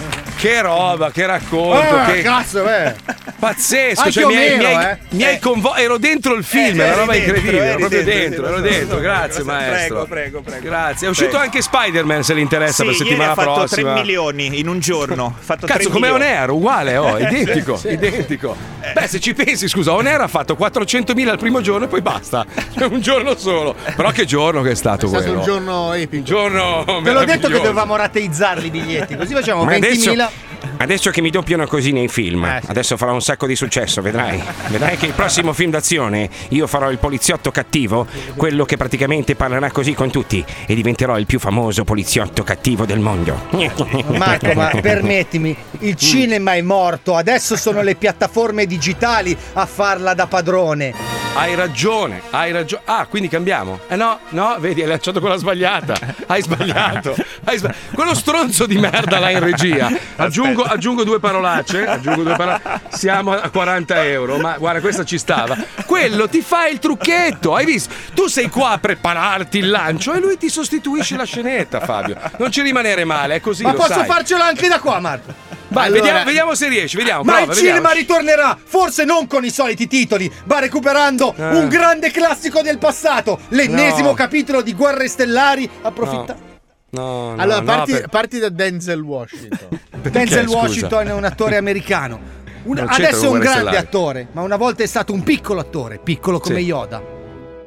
che roba, che racconto, Ah, che cazzo, eh. pazzesco. Anche Cioè, mi hai, Omero, mi hai- eh. mi hai convo- ero dentro il film, Eh, è una roba dentro, incredibile. Ero proprio dentro, dentro, sì, ero dentro. Grazie, maestro. Prego, prego, prego. Grazie. È uscito Prego. anche Spider-Man se le interessa Sì, per ieri settimana ha fatto prossima. 3 milioni in un giorno. Fatto Cazzo, 3 come milioni. On Air, uguale, oh, identico, identico. Beh, se ci pensi, scusa, On Air ha fatto 400.000 il primo giorno e poi basta. Cioè, un giorno solo. Però che giorno che è stato È stato quello. un giorno epico. Un giorno Te l'ho detto che dovevamo rateizzarli i biglietti, così facciamo Ma adesso- 20.000. Adesso che mi doppiano così nei film, Eh, sì. adesso farò un sacco di successo, vedrai. Vedrai che il prossimo film d'azione io farò il poliziotto cattivo, quello che praticamente parlerà così con tutti e diventerò il più famoso poliziotto cattivo del mondo. Marco, ma permettimi, il cinema è morto, adesso sono le piattaforme digitali a farla da padrone. Hai ragione, hai ragione. Ah, quindi cambiamo. Eh no, no, vedi, hai lanciato quella sbagliata. Hai sbagliato. Hai sbag- Quello stronzo di merda là in regia. Aggiungo, aggiungo due parolacce. Aggiungo due parole. Siamo a 40 euro, ma guarda, questa ci stava. Quello ti fa il trucchetto, hai visto? Tu sei qua a prepararti il lancio e lui ti sostituisce la scenetta, Fabio. Non ci rimanere male, è così. ma lo posso sai. farcelo anche da qua, Marco? Vai, Allora- vediamo, vediamo se riesci. Vediamo. Ma prova, il cinema vediamo. ritornerà, forse non con i soliti titoli, ma recuperando Eh. un grande classico del passato, l'ennesimo No. capitolo di Guerre Stellari. Approfitta. No, no, Allora, no, parti, per- parti da Denzel Washington. Denzel scusa? Washington è un attore americano. Un- adesso è un grande Stellari. attore, ma una volta è stato un piccolo attore, piccolo come Sì. Yoda.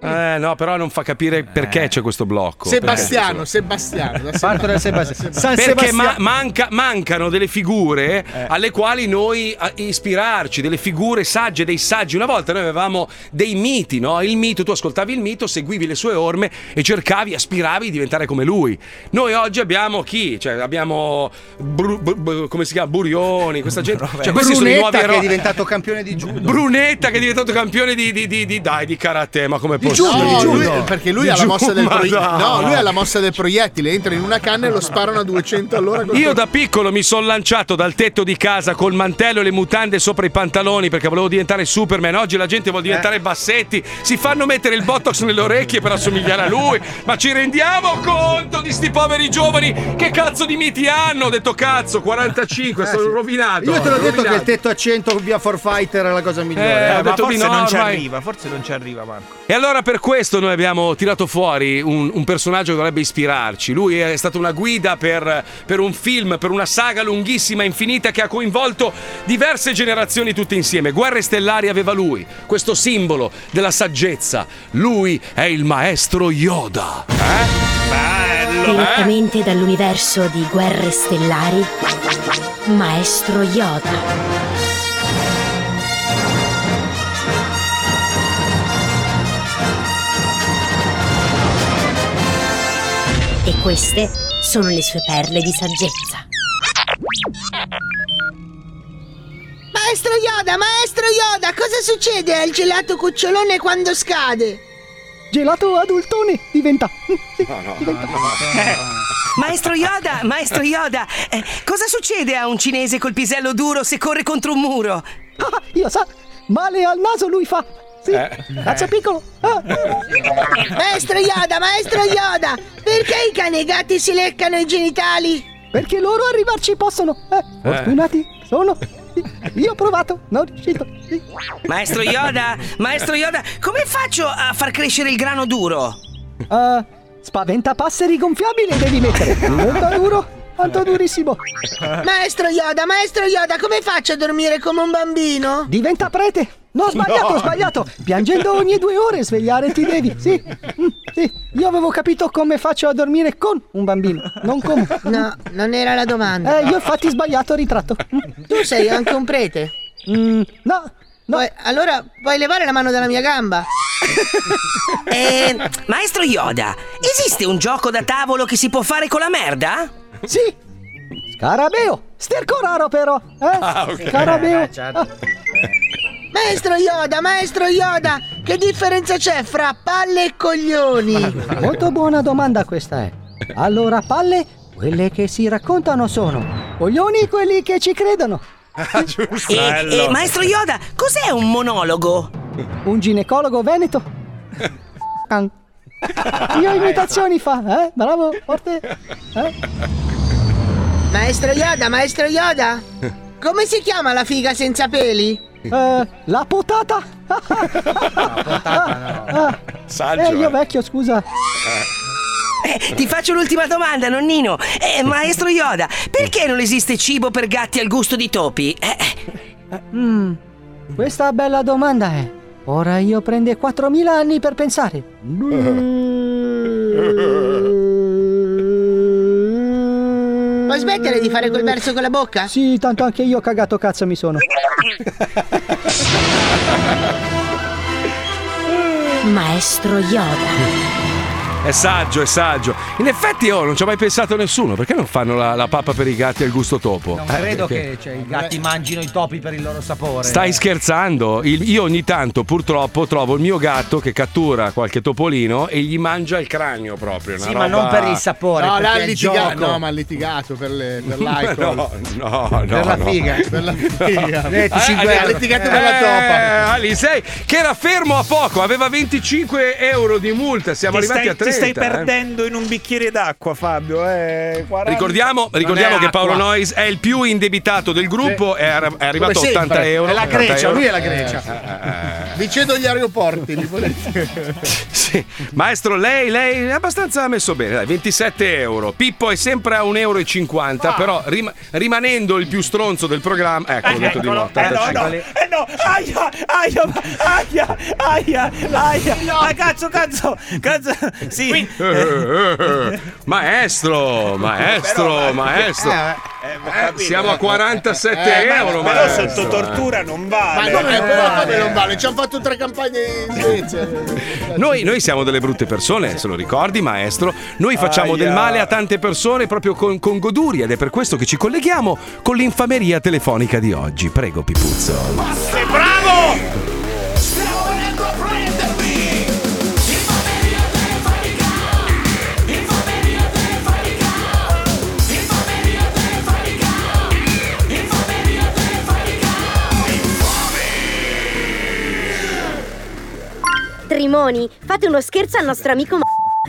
Eh, no, però non fa capire perché c'è questo blocco. Sebastiano, Perché- Sebastiano. Parto da Sebastiano. San Perché Sebastiano. ma- manca- mancano delle figure alle quali noi a- ispirarci, delle figure sagge, dei saggi. Una volta noi avevamo dei miti, no? Il mito, tu ascoltavi il mito, seguivi le sue orme e cercavi, aspiravi di diventare come lui. Noi oggi abbiamo chi? Cioè, abbiamo Bru- Bu- come si chiama? Burioni, questa gente. Cioè, questi sono i Brunetta nuovi che è eroi. diventato campione di judo. Brunetta che è diventato campione di, di, di, di- dai, di karate, ma come Di giundo, No, di giundo. lui- perché lui ha la mossa del giundo, proiettile. Madonna. No, lui ha la mossa del proiettile, entra in una canna e lo sparano a 200 all'ora. col Io da piccolo mi sono lanciato dal tetto di casa col mantello e le mutande sopra i pantaloni perché volevo diventare Superman. Oggi la gente vuole diventare Bassetti. Si fanno mettere il botox nelle orecchie per assomigliare a lui. Ma ci rendiamo conto di sti poveri giovani? Che cazzo di miti hanno? Ho detto cazzo, 45, Eh, sono sì. rovinato. Io te l'ho detto che il rovinato. tetto a 100 via for fighter è la cosa migliore. Eh, ho ma detto di forse no, non ci ormai. arriva, forse non ci arriva Marco. E allora per questo noi abbiamo tirato fuori un, un personaggio che dovrebbe ispirarci. Lui è stato una guida per, per un film, per una saga lunghissima, infinita, che ha coinvolto diverse generazioni tutte insieme. Guerre Stellari aveva lui, questo simbolo della saggezza. Lui è il maestro Yoda. Eh? Bello, eh? Direttamente dall'universo di Guerre Stellari, Maestro Yoda. Queste sono le sue perle di saggezza. Maestro Yoda, maestro Yoda, cosa succede al gelato cucciolone quando scade? Gelato adultone diventa. Maestro Yoda, maestro Yoda, eh, cosa succede a un cinese col pisello duro se corre contro un muro? Ah, io sa, male al naso lui fa. Sì, cazzo piccolo. Ah. Maestro Yoda, maestro Yoda, perché i cani e i gatti si leccano i genitali? Perché loro arrivarci possono. Eh, fortunati sono. Io ho provato, non riuscito. Maestro Yoda, maestro Yoda, come faccio a far crescere il grano duro? Ah, spaventapasseri gonfiabile devi mettere. Diventa duro, quanto durissimo. Maestro Yoda, maestro Yoda, come faccio a dormire come un bambino? Diventa prete. No, ho sbagliato, No. ho sbagliato. Piangendo ogni due ore, svegliare ti devi. Sì, Mm, sì. Io avevo capito come faccio a dormire con un bambino, non come. No, non era la domanda. Eh, io infatti ho sbagliato, ritratto. Tu sei anche un prete? Mm, no. No. allora puoi levare la mano dalla mia gamba? Eh, maestro Yoda, esiste un gioco da tavolo che si può fare con la merda? Sì. Scarabeo. Sterco raro però. Eh? Ah, ok. Scarabeo. Eh, certo. Maestro Yoda, maestro Yoda, che differenza c'è fra palle e coglioni? Molto buona domanda questa è. Allora, palle, quelle che si raccontano sono. Coglioni, quelli che ci credono. E, e, maestro Yoda, cos'è un monologo? Un ginecologo veneto. Io imitazioni fa, eh? Bravo, forte. Eh? Maestro Yoda, maestro Yoda, come si chiama la figa senza peli? Eh, la potata. Ah, Saggio, eh, io eh. vecchio, scusa. Eh, ti faccio l'ultima domanda, nonnino. Eh, maestro Yoda, perché non esiste cibo per gatti al gusto di topi? Eh, Mm, questa bella domanda è. Ora io prende 4.000 anni per pensare. smettere di fare quel verso con la bocca? Sì, tanto anche io cagato cazzo mi sono. Maestro Yoda. È saggio, è saggio. In effetti, oh, non ci ha mai pensato nessuno. Perché non fanno la, la pappa per i gatti al gusto topo? Non Eh, credo perché- che cioè, i gatti mangino i topi per il loro sapore. Stai scherzando? Il- io ogni tanto purtroppo trovo il mio gatto che cattura qualche topolino e gli mangia il cranio proprio. una Sì, ma non roba- per il sapore, No, l'ha litigato. No, ma ha litigato per, le, per l'alcol. No, no, no. Per la no. figa. Per la figa. Eh, ha litigato per la eh, topa. Ali, sei che era fermo a poco, aveva 25 euro di multa. Siamo Ti arrivati stai, a 30. Stai eh. perdendo in un bicchiere d'acqua, Fabio. Eh, 40. Ricordiamo, ricordiamo che Paolo. Noyes è il più indebitato del gruppo, è, è arrivato a Come 80 sempre. euro. È la 80 Grecia, lui è la Grecia. Eh, Vi cedo gli aeroporti, li volete? Sì. Maestro, lei, lei è abbastanza messo bene, dai, 27 euro. Pippo è sempre a 1,50 euro, però rim- rimanendo il più stronzo del programma. Ecco, ho detto di no. Eh, no, 85. no, eh no, aia, aia, aia, aia, aia, ah, cazzo, cazzo, cazzo, sì. Eh, eh, eh. Maestro, maestro, maestro. Eh, siamo a 47 Eh, ma- euro. Però maestro, sotto eh. tortura non Ma vale. come, non però vale. come non vale? Ci hanno fatto tre campagne in Svezia. Noi, noi siamo delle brutte persone, se lo ricordi, maestro. Noi facciamo Aia. del male a tante persone proprio con, con goduria ed è per questo che ci colleghiamo con l'infameria telefonica di oggi. Prego, Pipuzzo. Sei bravo! Strimoni, fate uno scherzo al nostro amico M-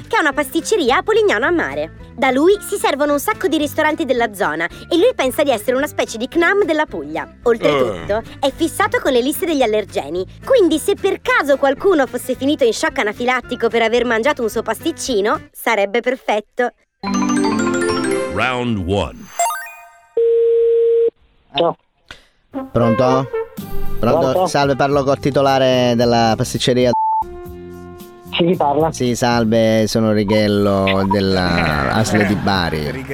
che ha una pasticceria a Polignano a mare. Da lui si servono un sacco di ristoranti della zona e lui pensa di essere una specie di CNAM della Puglia. Oltretutto, è fissato con le liste degli allergeni. Quindi se per caso qualcuno fosse finito in shock anafilattico per aver mangiato un suo pasticcino, sarebbe perfetto. Round 1. Pronto? Pronto? Pronto? Salve, parlo col titolare della pasticceria. Sì, chi parla? Sì, salve, sono Righello della ASL di Bari.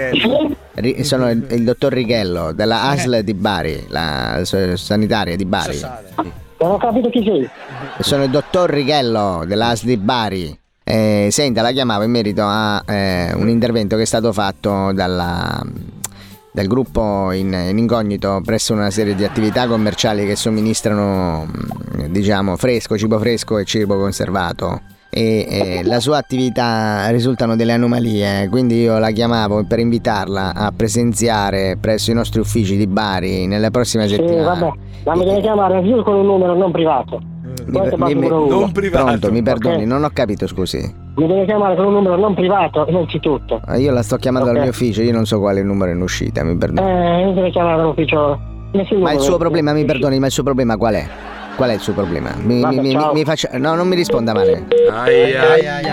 Ri- sono il, il dottor Righello della ASL di Bari, la sanitaria di Bari. Non ho capito chi sei. Sono il dottor Righello della ASL di Bari. Eh, senta, la chiamavo in merito a eh, un intervento che è stato fatto dalla, dal gruppo in, in incognito presso una serie di attività commerciali che somministrano mh, diciamo fresco, cibo fresco e cibo conservato e eh, la sua attività risultano delle anomalie quindi io la chiamavo per invitarla a presenziare presso i nostri uffici di Bari nelle prossime Sì, settimane vabbè, ma mi deve chiamare io con un numero non privato. mi, mi- mi- numero uno. pronto, mi perdoni, Ok. non ho capito scusi Mi deve chiamare con un numero non privato, innanzitutto. Eh, io la sto chiamando Ok. al mio ufficio io non so quale numero è in uscita mi perdoni Eh, mi deve chiamare dall'ufficio. Nessun Ma il suo problema, mi perdoni, ma il suo problema qual è? Qual è il suo problema? Mi, Vabbè, mi- mi- mi faccia- No, non mi risponda male. Ai, ai, ai,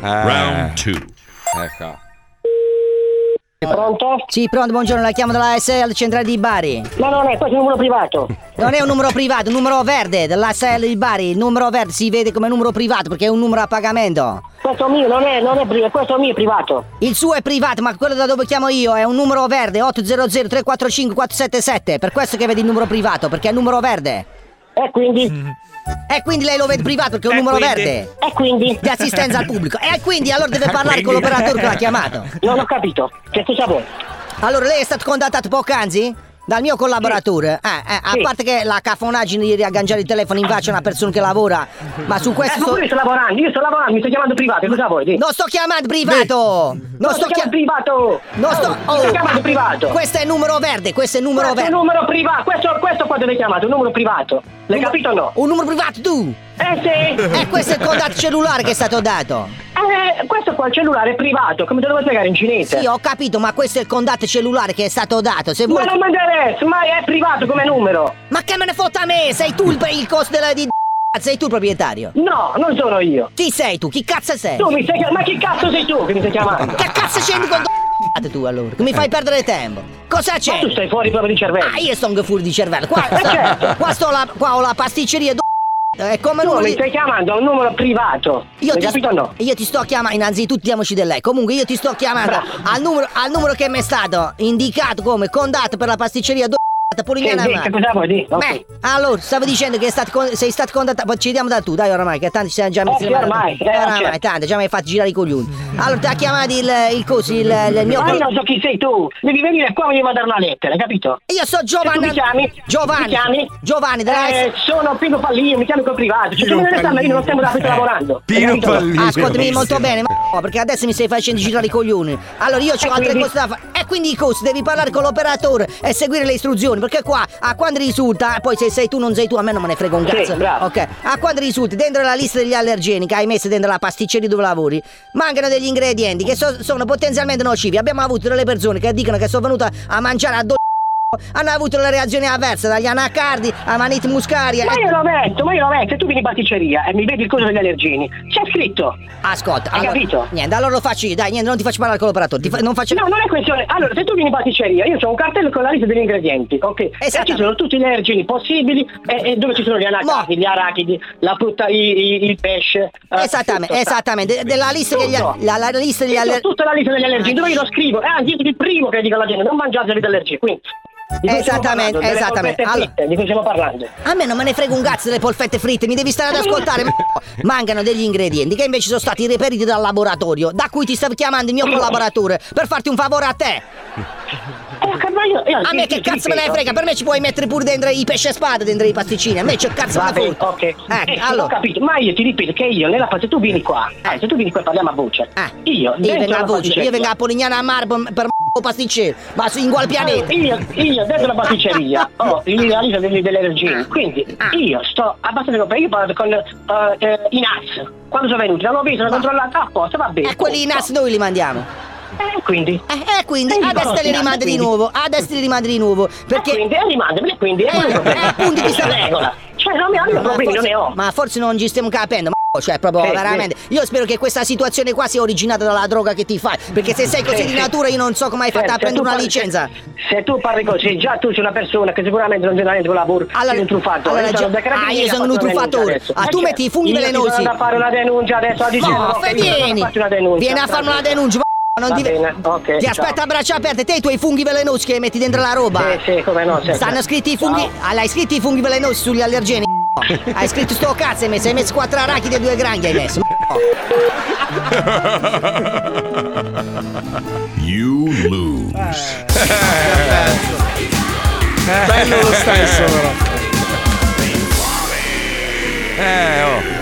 Round 2. Ecco. Pronto? Sì, pronto, buongiorno, la chiamo dalla SL centrale di Bari. No, no, no, questo è un numero privato. Non è un numero privato, è un numero verde dell'ASL di Bari. Il numero verde si vede come numero privato perché è un numero a pagamento. Questo mio non è, non è privato, questo mio è privato. Il suo è privato, ma quello da dove chiamo io è un numero verde 800 345 477. Per questo che vedi il numero privato, perché è il numero verde. E quindi? E quindi lei lo vede privato perché è un numero quindi? verde. E quindi? Di assistenza al pubblico. E quindi allora deve parlare con l'operatore che l'ha chiamato. Non ho capito. Che cosa vuoi? Allora, lei è stato contattato poc'anzi? Dal mio collaboratore. Eh, eh, a Sì. parte che la cafonaggine di riagganciare il telefono in faccia a una persona che lavora. Ma su questo. Eh, ma so- io sto lavorando, io sto lavorando, mi sto chiamando privato, cosa vuoi? Di? Non sto chiamando privato! Non sto chiamando privato! Non sto. Oh, sto chiamando privato! Questo è il numero verde, questo è il numero Questo è verde. numero privato, questo, questo qua dove chiamato, un numero privato. L'hai capito o no? Un numero privato tu! Eh sì! E questo è il contatto cellulare che è stato dato. Eh, questo qua è il cellulare privato, come te lo devo spiegare in cinese? Sì, ho capito, ma questo è il contatto cellulare che è stato dato. Se Ma vuoi. non mi interessa, ma è privato come numero! Ma che me ne fotta a me? Sei tu il, il costo della di. Sei tu il proprietario? No, non sono io! Chi sei tu? Chi cazzo sei? Tu mi stai chiamando, ma chi cazzo sei tu che mi stai chiamando? Che cazzo c'entri con tu allora? Che mi fai perdere tempo? Cosa c'è? Ma tu stai fuori proprio di cervello! Ah, io sto anche fuori di cervello. Qua, Eh, certo. qua sto la, qua ho la pasticceria È come Tu mi stai chiamando a un numero privato! Io ti, capito no? io ti sto chiamando, innanzitutto diamoci del lei. Comunque io ti sto chiamando al numero, al numero che mi è stato indicato come contatto per la pasticceria do Polignana Sì, sì, cosa vuoi dire? Beh, allora, stavo dicendo che stato con- sei stato contattato, poi ci diamo da tu, dai oramai, che tanto ci siamo già messi Eh, sì, ormai, eh, oramai, certo. tanto, già mi hai fatto girare i coglioni. Allora, ti ha chiamato il, il coso, il, il mio... Ma io non so chi sei tu! Devi venire qua e mi devo dare una lettera, hai capito? Io so Giovanni. Tu mi chiami? Giovanni. Mi chiami? Giovanni, della Eh, sono Pino Pallino, mi chiami col privato. Cioè, tu me ne stai io non stiamo da qui lavorando. Pino? Pallino. Ascoltami molto bene, ma perché adesso mi stai facendo girare i coglioni. Allora io ho altre quindi? cose da fare. E quindi i cosi, devi parlare con l'operatore e seguire le istruzioni. Perché qua, a quando risulta, poi se sei tu non sei tu, a me non me ne frega un Sì, cazzo. bravo. Ok. A quando risulti, dentro la lista degli allergeni che hai messo dentro la pasticceria dove lavori, mancano degli ingredienti che so- sono potenzialmente nocivi. Abbiamo avuto delle persone che dicono che sono venute a mangiare a do hanno avuto le reazioni avverse dagli anacardi a maniti muscaria. Ma io lo metto, ma io lo metto, se tu vieni in pasticceria e mi vedi il coso degli allergeni, c'è scritto. Ascolta, Hai allora, capito? Niente, allora lo faccio io, dai, niente, non ti faccio parlare con l'operatore. Fa- non faccio... No, non è questione. Allora, se tu vieni in pasticceria, io ho un cartello con la lista degli ingredienti, ok? E ci sono tutti gli allergeni possibili e, e dove ci sono gli anacardi, gli arachidi, la frutta, i- i- il pesce. eh, Esattamente, tutto esattamente. De- della lista degli la, la lista degli allergeni. tutta la lista degli allergeni, dove io lo scrivo? Eh, anzi, io sono il primo che dico alla gente, non mangiate le allergie, quindi. Stiamo Esattamente, esattamente. Allora- fritte, di cui stiamo parlando? A me non me ne frega un cazzo delle polfette fritte, mi devi stare ad ascoltare. ma- Mancano degli ingredienti che invece sono stati reperiti dal laboratorio, da cui ti stavo chiamando il mio collaboratore per farti un favore a te. A me che cazzo me ne frega, per me ci puoi mettere pure dentro i pesce a spada dentro i pasticcini, a me c'è cazzo Va ne bene, ok. Eh, Ecco, ho allora. capito, ma io ti ripeto che io nella se tu vieni qua, eh, se tu vieni qua e parliamo a voce. Io, Io dentro vengo a voce, io vengo a Polignana a Marbo per pasticcere, ma su- in quale pianeta? Io, io dentro la pasticceria ho il- delle, delle allergie, quindi io sto abbastanza con io parlo con eh, eh, i NAS. Quando sono venuti, l'hanno visto, l'hanno controllato, a posto, va bene. E quelli in as noi li mandiamo. Eh, quindi? Eh, eh, quindi Eh, io adesso te NAS, rimandi di quindi. nuovo, adesso te li rimandi di nuovo. Perché... quindi, eh, quindi, è Eh, quello il problema. eh, appunto ti sta- regola. Cioè, non mi hanno problemi, non ne ho. Ma forse non ci stiamo capendo, ma cioè proprio Sì, veramente. Io spero che questa situazione qua sia originata dalla droga che ti fai. Perché se sei così Sì, di natura io non so come hai fatto Eh, a se prendere una parli- licenza. Se, se tu parli così, già tu sei una persona che sicuramente non c'è niente con lavoro, Allora- sei un truffatore. allora Io già- ah, io sono un truffatore. Ah, tu Eh, metti i funghi io velenosi. sono da fare una denuncia adesso, a dicembre. No, io vieni. Vieni a fare una denuncia. Non Va ti... bene, ok, ti ciao. aspetta a braccia aperte, te i tuoi funghi velenosi che metti dentro la roba. Sì, sì, come no, sì, Stanno scritti i funghi. Ah, l'hai scritti i funghi velenosi sugli allergeni. Hai scritto sto cazzo hai messo, hai messo quattro arachidi e due granghi hai messo. You lose. Bello lo stesso, però. Eh, oh.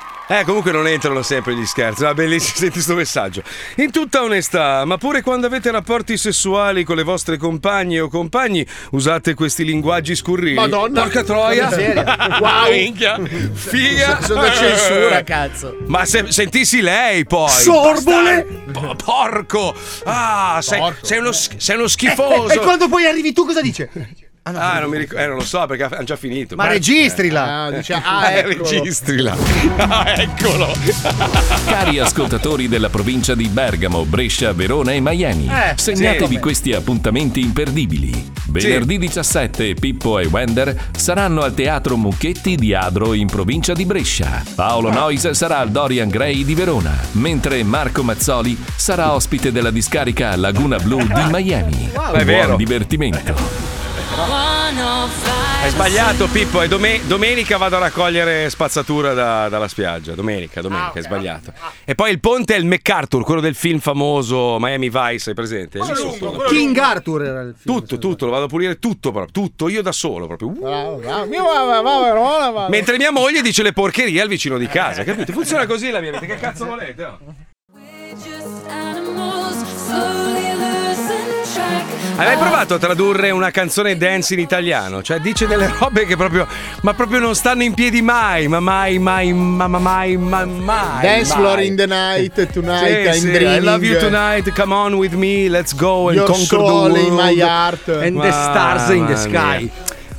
Eh, comunque non entrano sempre gli scherzi. Va bellissimo, senti sto messaggio. In tutta onestà, ma pure quando avete rapporti sessuali con le vostre compagne o compagni, usate questi linguaggi scurrili. Madonna. Porca troia. Wow. Minchia. Figa. Sono censura, cazzo. Ma se sentissi lei poi. Sorbole. Bastardo. Po- Porco. Ah, sei, sei uno, sei uno E, schifoso. e quando poi arrivi tu cosa dice? Ah, non mi ricordo. Eh, non lo so perché hanno già finito. Ma registrila. Ah, dice, ah, Eh, eccolo. registrila. Ah, eccolo. Cari ascoltatori della provincia di Bergamo, Brescia, Verona e Miami, Eh, segnatevi sì. questi appuntamenti imperdibili. Venerdì 17 Pippo e Wender saranno al Teatro Mucchetti di Adro in provincia di Brescia. Paolo Nois sarà al Dorian Gray di Verona, mentre Marco Mazzoli sarà ospite della discarica Laguna Blu di Miami. Wow. È vero. Buon divertimento. Hai sbagliato Pippo, e dome- domenica vado a raccogliere spazzatura da- dalla spiaggia. Domenica, domenica, hai sbagliato. E poi il ponte è il MacArthur, quello del film famoso Miami Vice, hai presente? Lì sotto. King Arthur era il film. Tutto, tutto, lo vado a pulire tutto proprio, tutto, io da solo proprio. Uh. Bravo, bravo. Mio. Mentre mia moglie dice le porcherie al vicino di casa, capito? Funziona così la mia vita, che cazzo volete? oh? Hai mai provato a tradurre una canzone dance in italiano? Cioè dice delle robe che proprio, ma proprio non stanno in piedi mai, ma mai, mai, ma, ma mai, ma mai. Dance floor in the night, tonight, Sì, I'm sì, dreaming. I love you tonight, come on with me, let's go and Your conquer the in world. my heart. And the stars in the sky. mia.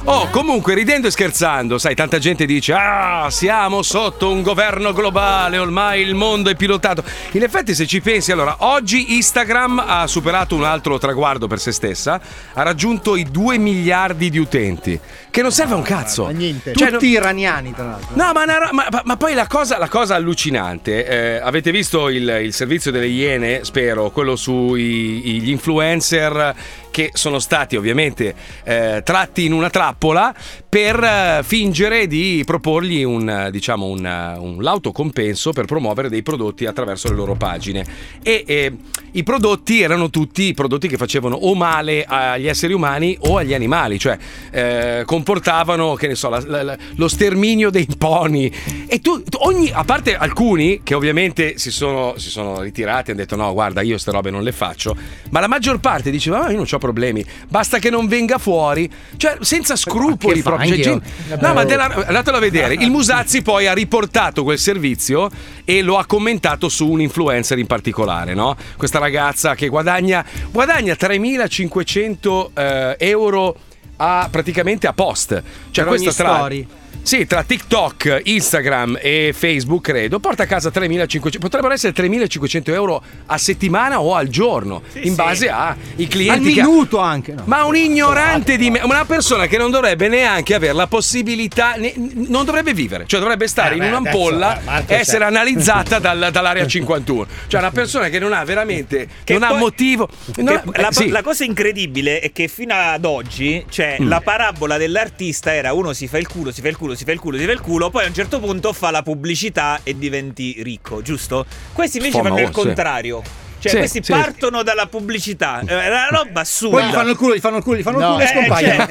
Oh, comunque, ridendo e scherzando, sai, tanta gente dice: Ah, siamo sotto un governo globale, ormai il mondo è pilotato. In effetti, se ci pensi, allora, oggi Instagram ha superato un altro traguardo per se stessa, ha raggiunto i 2 miliardi di utenti. Che non serve a un cazzo. niente. Cioè, Tutti iraniani, tra l'altro. No, ma, una ro- ma- ma- ma poi la cosa, la cosa allucinante, eh, avete visto il, il servizio delle Iene, spero, quello sugli influencer che sono stati ovviamente eh, tratti in una trappola per eh, fingere di proporgli un, diciamo, un, un lauto compenso per promuovere dei prodotti attraverso le loro pagine. E eh, i prodotti erano tutti prodotti che facevano o male agli esseri umani o agli animali, cioè eh, comportavano, che ne so, la- la- la- lo sterminio dei poni. E tu, ogni, a parte alcuni che ovviamente si sono, si sono ritirati e hanno detto no, guarda, io queste robe non le faccio, ma la maggior parte diceva, ma io non ho problemi, basta che non venga fuori, cioè senza scrupoli proprio. io? gente- No, ma della- andatelo a vedere. Il Musazzi poi ha riportato quel servizio e lo ha commentato su un influencer in particolare, no? Questa ragazza che guadagna, guadagna 3.500 eh, euro a, praticamente a post. Cioè Per ogni questa tra- story. Sì, tra TikTok, Instagram e Facebook, credo, porta a casa 3.500, potrebbero essere 3.500 euro a settimana o al giorno, in base ai clienti. Al che ha. minuto anche. no? Ma un ignorante di me, una persona che non dovrebbe neanche avere la possibilità, ne- non dovrebbe vivere, cioè dovrebbe stare Eh, in beh, un'ampolla e essere cioè- analizzata dal- dall'area 51. Cioè una persona che non ha veramente, non ha poi- motivo. Che non ha- la, eh, sì. la cosa incredibile è che fino ad oggi, cioè, Mm. la parabola dell'artista era uno si fa il culo, si fa il culo, si fa il culo, si fa il culo, poi a un certo punto fa la pubblicità e diventi ricco, giusto? Questi invece Famoso, fanno il sì. Cioè, Sì, questi sì. partono dalla pubblicità. È una roba assurda. Poi gli fanno il culo, gli fanno il culo, gli fanno il No. culo e Eh, scompaiono.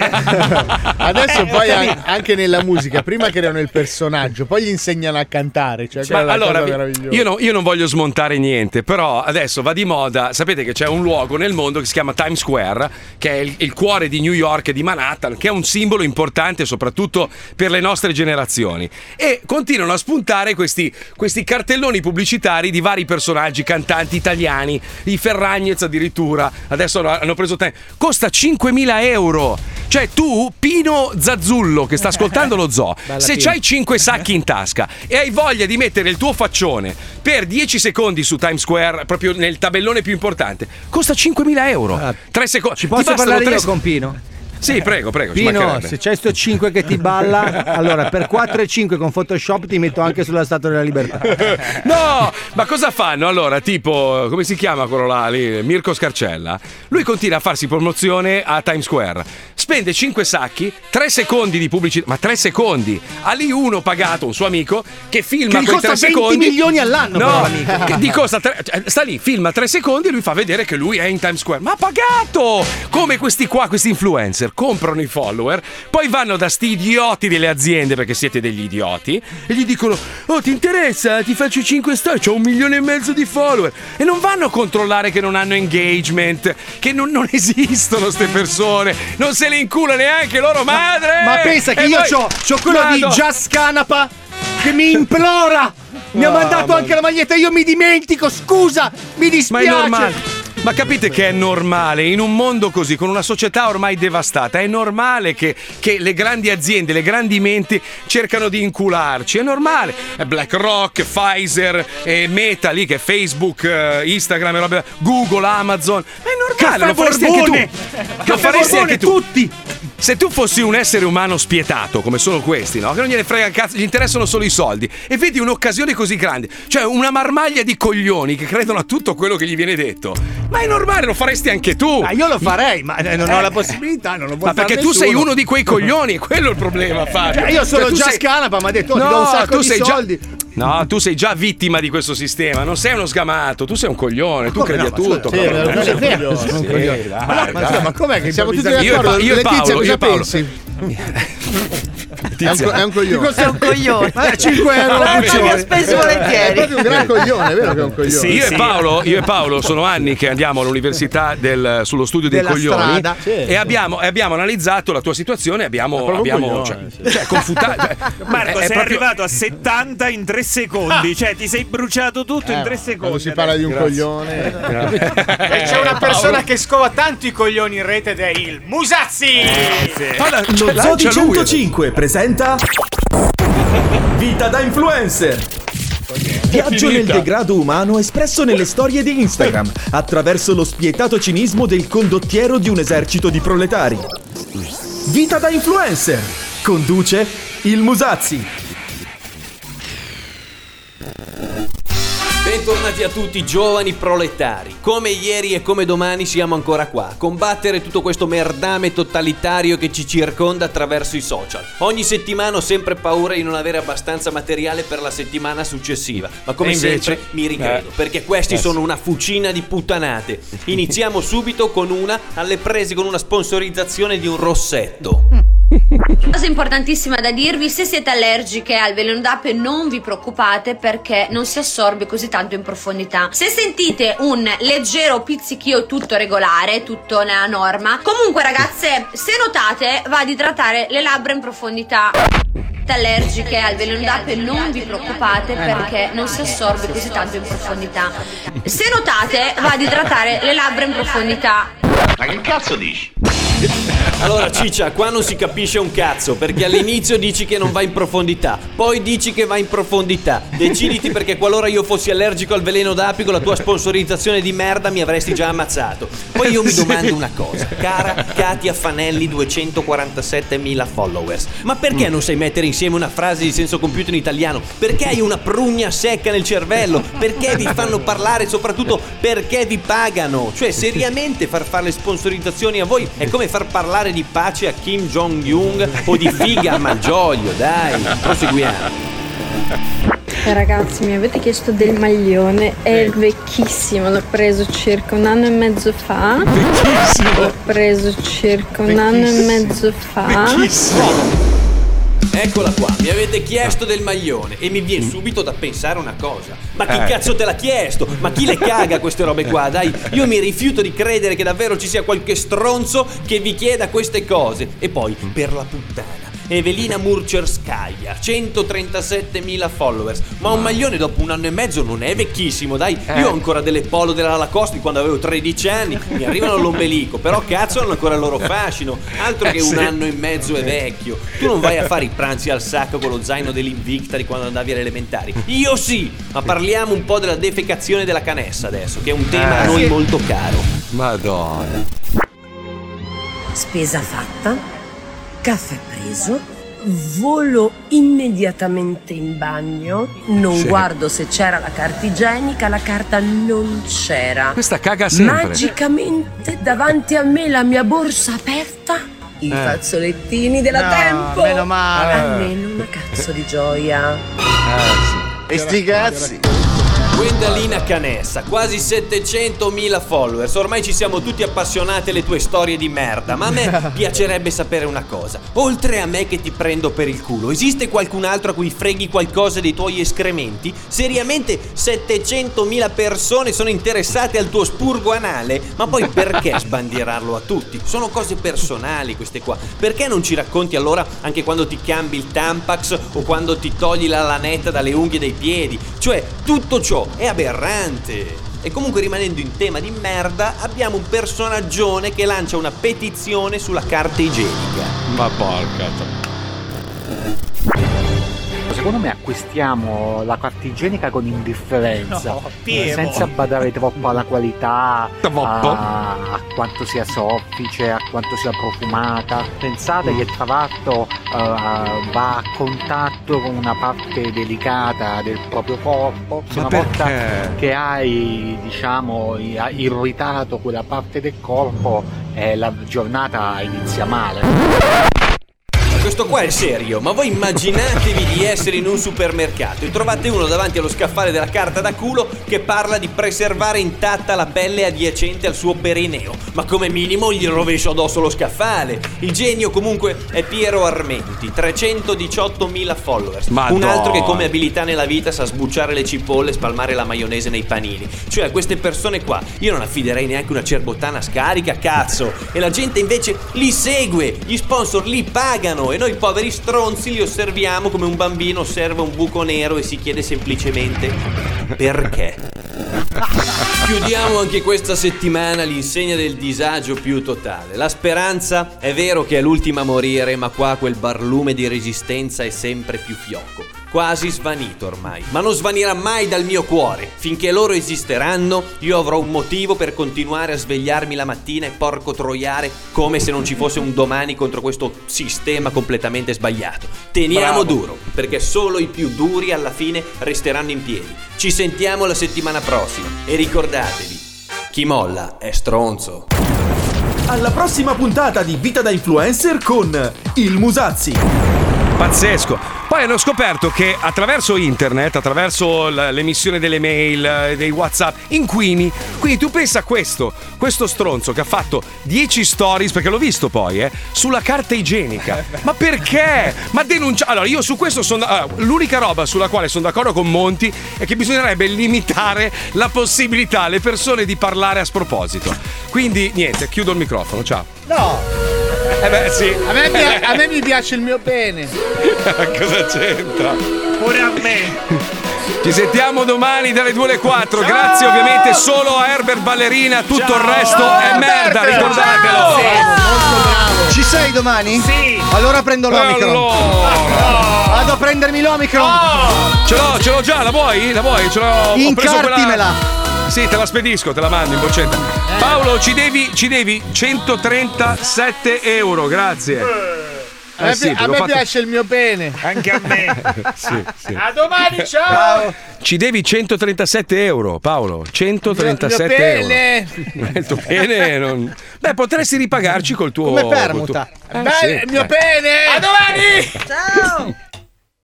Adesso Eh, poi anche nella musica, prima creano il personaggio, poi gli insegnano a cantare. Cioè, Ma quella è la allora, io, no- io non voglio smontare niente, però adesso va di moda. Sapete che c'è un luogo nel mondo che si chiama Times Square, che è il, il cuore di New York e di Manhattan, che è un simbolo importante soprattutto per le nostre generazioni. E continuano a spuntare questi, questi cartelloni pubblicitari di vari personaggi, cantanti italiani, i Ferragnez addirittura. Adesso hanno- preso tempo. Costa 5.000 euro. Cioè, tu, Pino Zazzullo, che sta ascoltando lo zoo, Bella se Pino. c'hai 5 sacchi in tasca e hai voglia di mettere il tuo faccione per 10 secondi su Times Square, proprio nel tabellone più importante, costa 5.000 euro. 3 secondi. Ci posso parlare io con Pino? Sì, prego, prego. Pino, se c'è sto 5 che ti balla, allora per 4 e 5 con Photoshop ti metto anche sulla Statua della Libertà. No, ma cosa fanno? Allora, tipo, come si chiama quello là lì? Mirko Scarcella. Lui continua a farsi promozione a Times Square. Spende 5 sacchi, 3 secondi di pubblicità, ma 3 secondi. Ha lì uno pagato, un suo amico, che filma Che gli costa 3 20 secondi. milioni all'anno, però, No, l'amico. che gli costa tre- cioè, sta lì, filma 3 secondi e lui fa vedere che lui è in Times Square. Ma ha pagato! Come questi qua, questi influencer, comprano i follower, poi vanno da sti idioti delle aziende, perché siete degli idioti, e gli dicono: Oh, ti interessa? Ti faccio 5 storie, ho un milione e mezzo di follower. E non vanno a controllare che non hanno engagement, che non, non esistono queste persone, non se le incula neanche loro madre! Ma pensa che E io poi- c'ho, c'ho quello Vado. di Just Canapa che mi implora. Mi ha Ah, mandato anche la maglietta, io mi dimentico, scusa, mi Ma dispiace. è normale. Ma capite che è normale in un mondo così, con una società ormai devastata, è normale che, che le grandi aziende, le grandi menti cercano di incularci, è normale. Eh, BlackRock, Pfizer, eh, Meta lì che è Facebook, eh, Instagram, Google, Amazon. Ma è normale, lo faresti anche tu. Lo faresti anche tu. tutti. Se tu fossi un essere umano spietato, come sono questi, no? Che non gliene frega un cazzo, gli interessano solo i soldi, e vedi un'occasione così grande, cioè una marmaglia di coglioni che credono a tutto quello che gli viene detto. Ma è normale, lo faresti anche tu. Ma io lo farei, ma eh, non ho Eh. la possibilità, non lo vuoi Ma perché fare tu sei nessuno. uno di quei coglioni, quello è il problema, Fabio. Cioè, io sono Cioè, già sei- Scanapa, mi ha detto, oh, No, do un sacco tu di sei già- soldi. No, tu sei già vittima di questo sistema, non sei uno sgamato, tu sei un coglione, tu come credi no, a tutto. Sì, però. un coglione. Sì, sono un dai, Ma, no, ma dai. scusa, ma com'è che siamo tutti d'accordo? Io e Letizia, Paolo, cosa io e Paolo. pensi? È un, co- è un coglione. È un coglione. Eh, 5 euro Guarda la che piccione. ha speso volentieri. È proprio un gran coglione, è vero che è un coglione. io, e Paolo, io e Paolo sono anni che andiamo all'università del- sullo studio dei Della coglioni. Sì. e abbiamo, e abbiamo analizzato la tua situazione abbiamo, abbiamo coglione, cioè, cioè, confutato. cioè, Marco, è- è sei proprio- arrivato a 70 in 3 secondi. Cioè, ti sei bruciato tutto in 3 secondi. Quando si parla di un Grazie. coglione. E c'è una persona che scova tanto i coglioni in rete ed è il Musazzi! Guarda, Lo ce l'ha- Zoo di c'ha lui. 105 presenta Vita da influencer. Viaggio nel degrado umano espresso nelle storie di Instagram attraverso lo spietato cinismo del condottiero di un esercito di proletari. Vita da influencer. Conduce il Musazzi. Bentornati a tutti giovani proletari. Come ieri e come domani siamo ancora qua, a combattere tutto questo merdame totalitario che ci circonda attraverso i social. Ogni settimana ho sempre paura di non avere abbastanza materiale per la settimana successiva, ma come invece? sempre mi ricredo, Eh. perché questi Eh sono una fucina di puttanate. Iniziamo subito con una alle prese con una sponsorizzazione di un rossetto. Cosa importantissima da dirvi, se siete allergiche al veleno d'ape non vi preoccupate perché non si assorbe così tanto in profondità. Se sentite un leggero pizzichio tutto regolare, tutto nella norma, comunque ragazze, se notate va ad idratare le labbra in profondità. Siete allergiche al veleno d'ape non vi preoccupate perché non si assorbe così tanto in profondità. Se notate va ad idratare le labbra in profondità. Ma che cazzo dici? Allora, Ciccia, qua non si capisce un cazzo, perché all'inizio dici che non va in profondità, poi dici che va in profondità. Deciditi perché qualora io fossi allergico al veleno d'api con la tua sponsorizzazione di merda mi avresti già ammazzato. Poi io mi domando una cosa, cara Katia Fanelli 247.000 followers, ma perché non sai mettere insieme una frase di senso compiuto in italiano? Perché hai una prugna secca nel cervello? Perché vi fanno parlare soprattutto perché vi pagano? Cioè, seriamente far fare le sponsorizzazioni a voi è come far parlare di pace a Kim Jong-un o di figa a Malgioglio, dai, proseguiamo. Eh, Ragazzi, mi avete chiesto del maglione, è vecchissimo, l'ho preso circa un anno e mezzo fa. L'ho preso circa un anno e mezzo fa. Eccola qua, mi avete chiesto del maglione e mi viene subito da pensare una cosa. Ma chi Eh. cazzo te l'ha chiesto? Ma chi le caga queste robe qua? Dai, io mi rifiuto di credere che davvero ci sia qualche stronzo che vi chieda queste cose. E poi, per la puttana. Evelina Murcerskaya, 137.000 followers. Ma un maglione dopo un anno e mezzo non è vecchissimo, dai. Io ho ancora delle polo della Lacoste di quando avevo 13 anni. Mi arrivano all'ombelico, però cazzo hanno ancora il loro fascino. Altro Eh, che un sì. anno e mezzo è vecchio. Tu non vai a fare i pranzi al sacco con lo zaino dell'Invicta di quando andavi alle elementari. Io sì, ma parliamo un po' della defecazione della canessa adesso, che è un tema a Eh. noi Sì. molto caro. Madonna. Spesa fatta, caffè preso, volo immediatamente in bagno, non Sì. guardo se c'era la carta igienica, la carta non c'era. Questa caga sempre. Magicamente davanti a me la mia borsa aperta, i Eh. fazzolettini della No, Tempo. meno male. Almeno una cazzo di gioia. E sti cazzi. Gwendalina Canessa, quasi 700.000 followers. Ormai ci siamo tutti appassionati alle tue storie di merda. Ma a me piacerebbe sapere una cosa. Oltre a me che ti prendo per il culo, esiste qualcun altro a cui freghi qualcosa dei tuoi escrementi? Seriamente 700.000 persone sono interessate al tuo spurgo anale? Ma poi perché sbandierarlo a tutti? Sono cose personali queste qua. Perché non ci racconti allora anche quando ti cambi il Tampax o quando ti togli la lanetta dalle unghie dei piedi? Cioè, tutto ciò è aberrante. E comunque rimanendo in tema di merda, abbiamo un personaggione che lancia una petizione sulla carta igienica. Ma porca. Secondo me acquistiamo la carta igienica con indifferenza, No, senza badare troppo alla qualità, a, a quanto sia soffice, a quanto sia profumata. Pensate che tra l'altro eh, va a contatto con una parte delicata del proprio corpo. Ma una volta perché? che hai, diciamo, irritato quella parte del corpo, eh, la giornata inizia male. Questo qua è serio, ma voi immaginatevi di essere in un supermercato e trovate uno davanti allo scaffale della carta da culo che parla di preservare intatta la pelle adiacente al suo perineo. Ma come minimo gli rovescio addosso lo scaffale. Il genio comunque è Piero Armenti, 318.000 followers. Un Madonna. altro che come abilità nella vita sa sbucciare le cipolle e spalmare la maionese nei panini. Cioè, queste persone qua, io non affiderei neanche una cerbottana scarica, cazzo. E la gente invece li segue, gli sponsor li pagano e noi poveri stronzi li osserviamo come un bambino osserva un buco nero e si chiede semplicemente perché. Chiudiamo anche questa settimana l'insegna del disagio più totale. La speranza è vero che è l'ultima a morire, ma qua quel barlume di resistenza è sempre più fioco. Quasi svanito ormai, ma non svanirà mai dal mio cuore. Finché loro esisteranno, io avrò un motivo per continuare a svegliarmi la mattina e porco troiare come se non ci fosse un domani contro questo sistema completamente sbagliato. Teniamo Bravo. duro, perché solo i più duri alla fine resteranno in piedi. Ci sentiamo la settimana prossima e ricordatevi, chi molla è stronzo. Alla prossima puntata di Vita da Influencer con il Musazzi. Pazzesco. Poi hanno scoperto che attraverso internet, attraverso l'emissione delle mail, eh, dei WhatsApp, inquini. Quindi tu pensa a questo, questo stronzo che ha fatto 10 stories, perché l'ho visto poi, eh, sulla carta igienica. Ma perché? Ma denuncia. Allora, io su questo sono. allora, l'unica roba sulla quale sono d'accordo con Monti è che bisognerebbe limitare la possibilità alle persone di parlare a sproposito. Quindi, niente, chiudo il microfono, ciao. No! Eh beh, sì. A me, mi- a me mi piace il mio bene. Cosa c'entra? Pure a me. Ci sentiamo domani dalle 2 alle 4. Grazie ovviamente solo a Herbert Ballerina. Tutto il resto è merda, ricordatelo. Molto bravo. Ci sei domani? Sì. Allora prendo l'Omicron. Allora. Vado a prendermi l'Omicron. Ce l'ho, ce l'ho già, la vuoi? La vuoi? Ce l'ho. ho preso quella- Incartimela. Sì, te la spedisco, te la mando in boccetta. Paolo, ci devi, ci devi 137 euro, grazie. A me, Eh sì, a me fatto- piace il mio pene. Anche a me. Sì, sì. A domani, ciao! Ci devi 137 euro, Paolo. 137 mio euro. pene. Il tuo pene non... Beh, potresti ripagarci col tuo. Come permuta. col tuo- Eh, Beh, sì, il mio eh. pene. A domani! Ciao!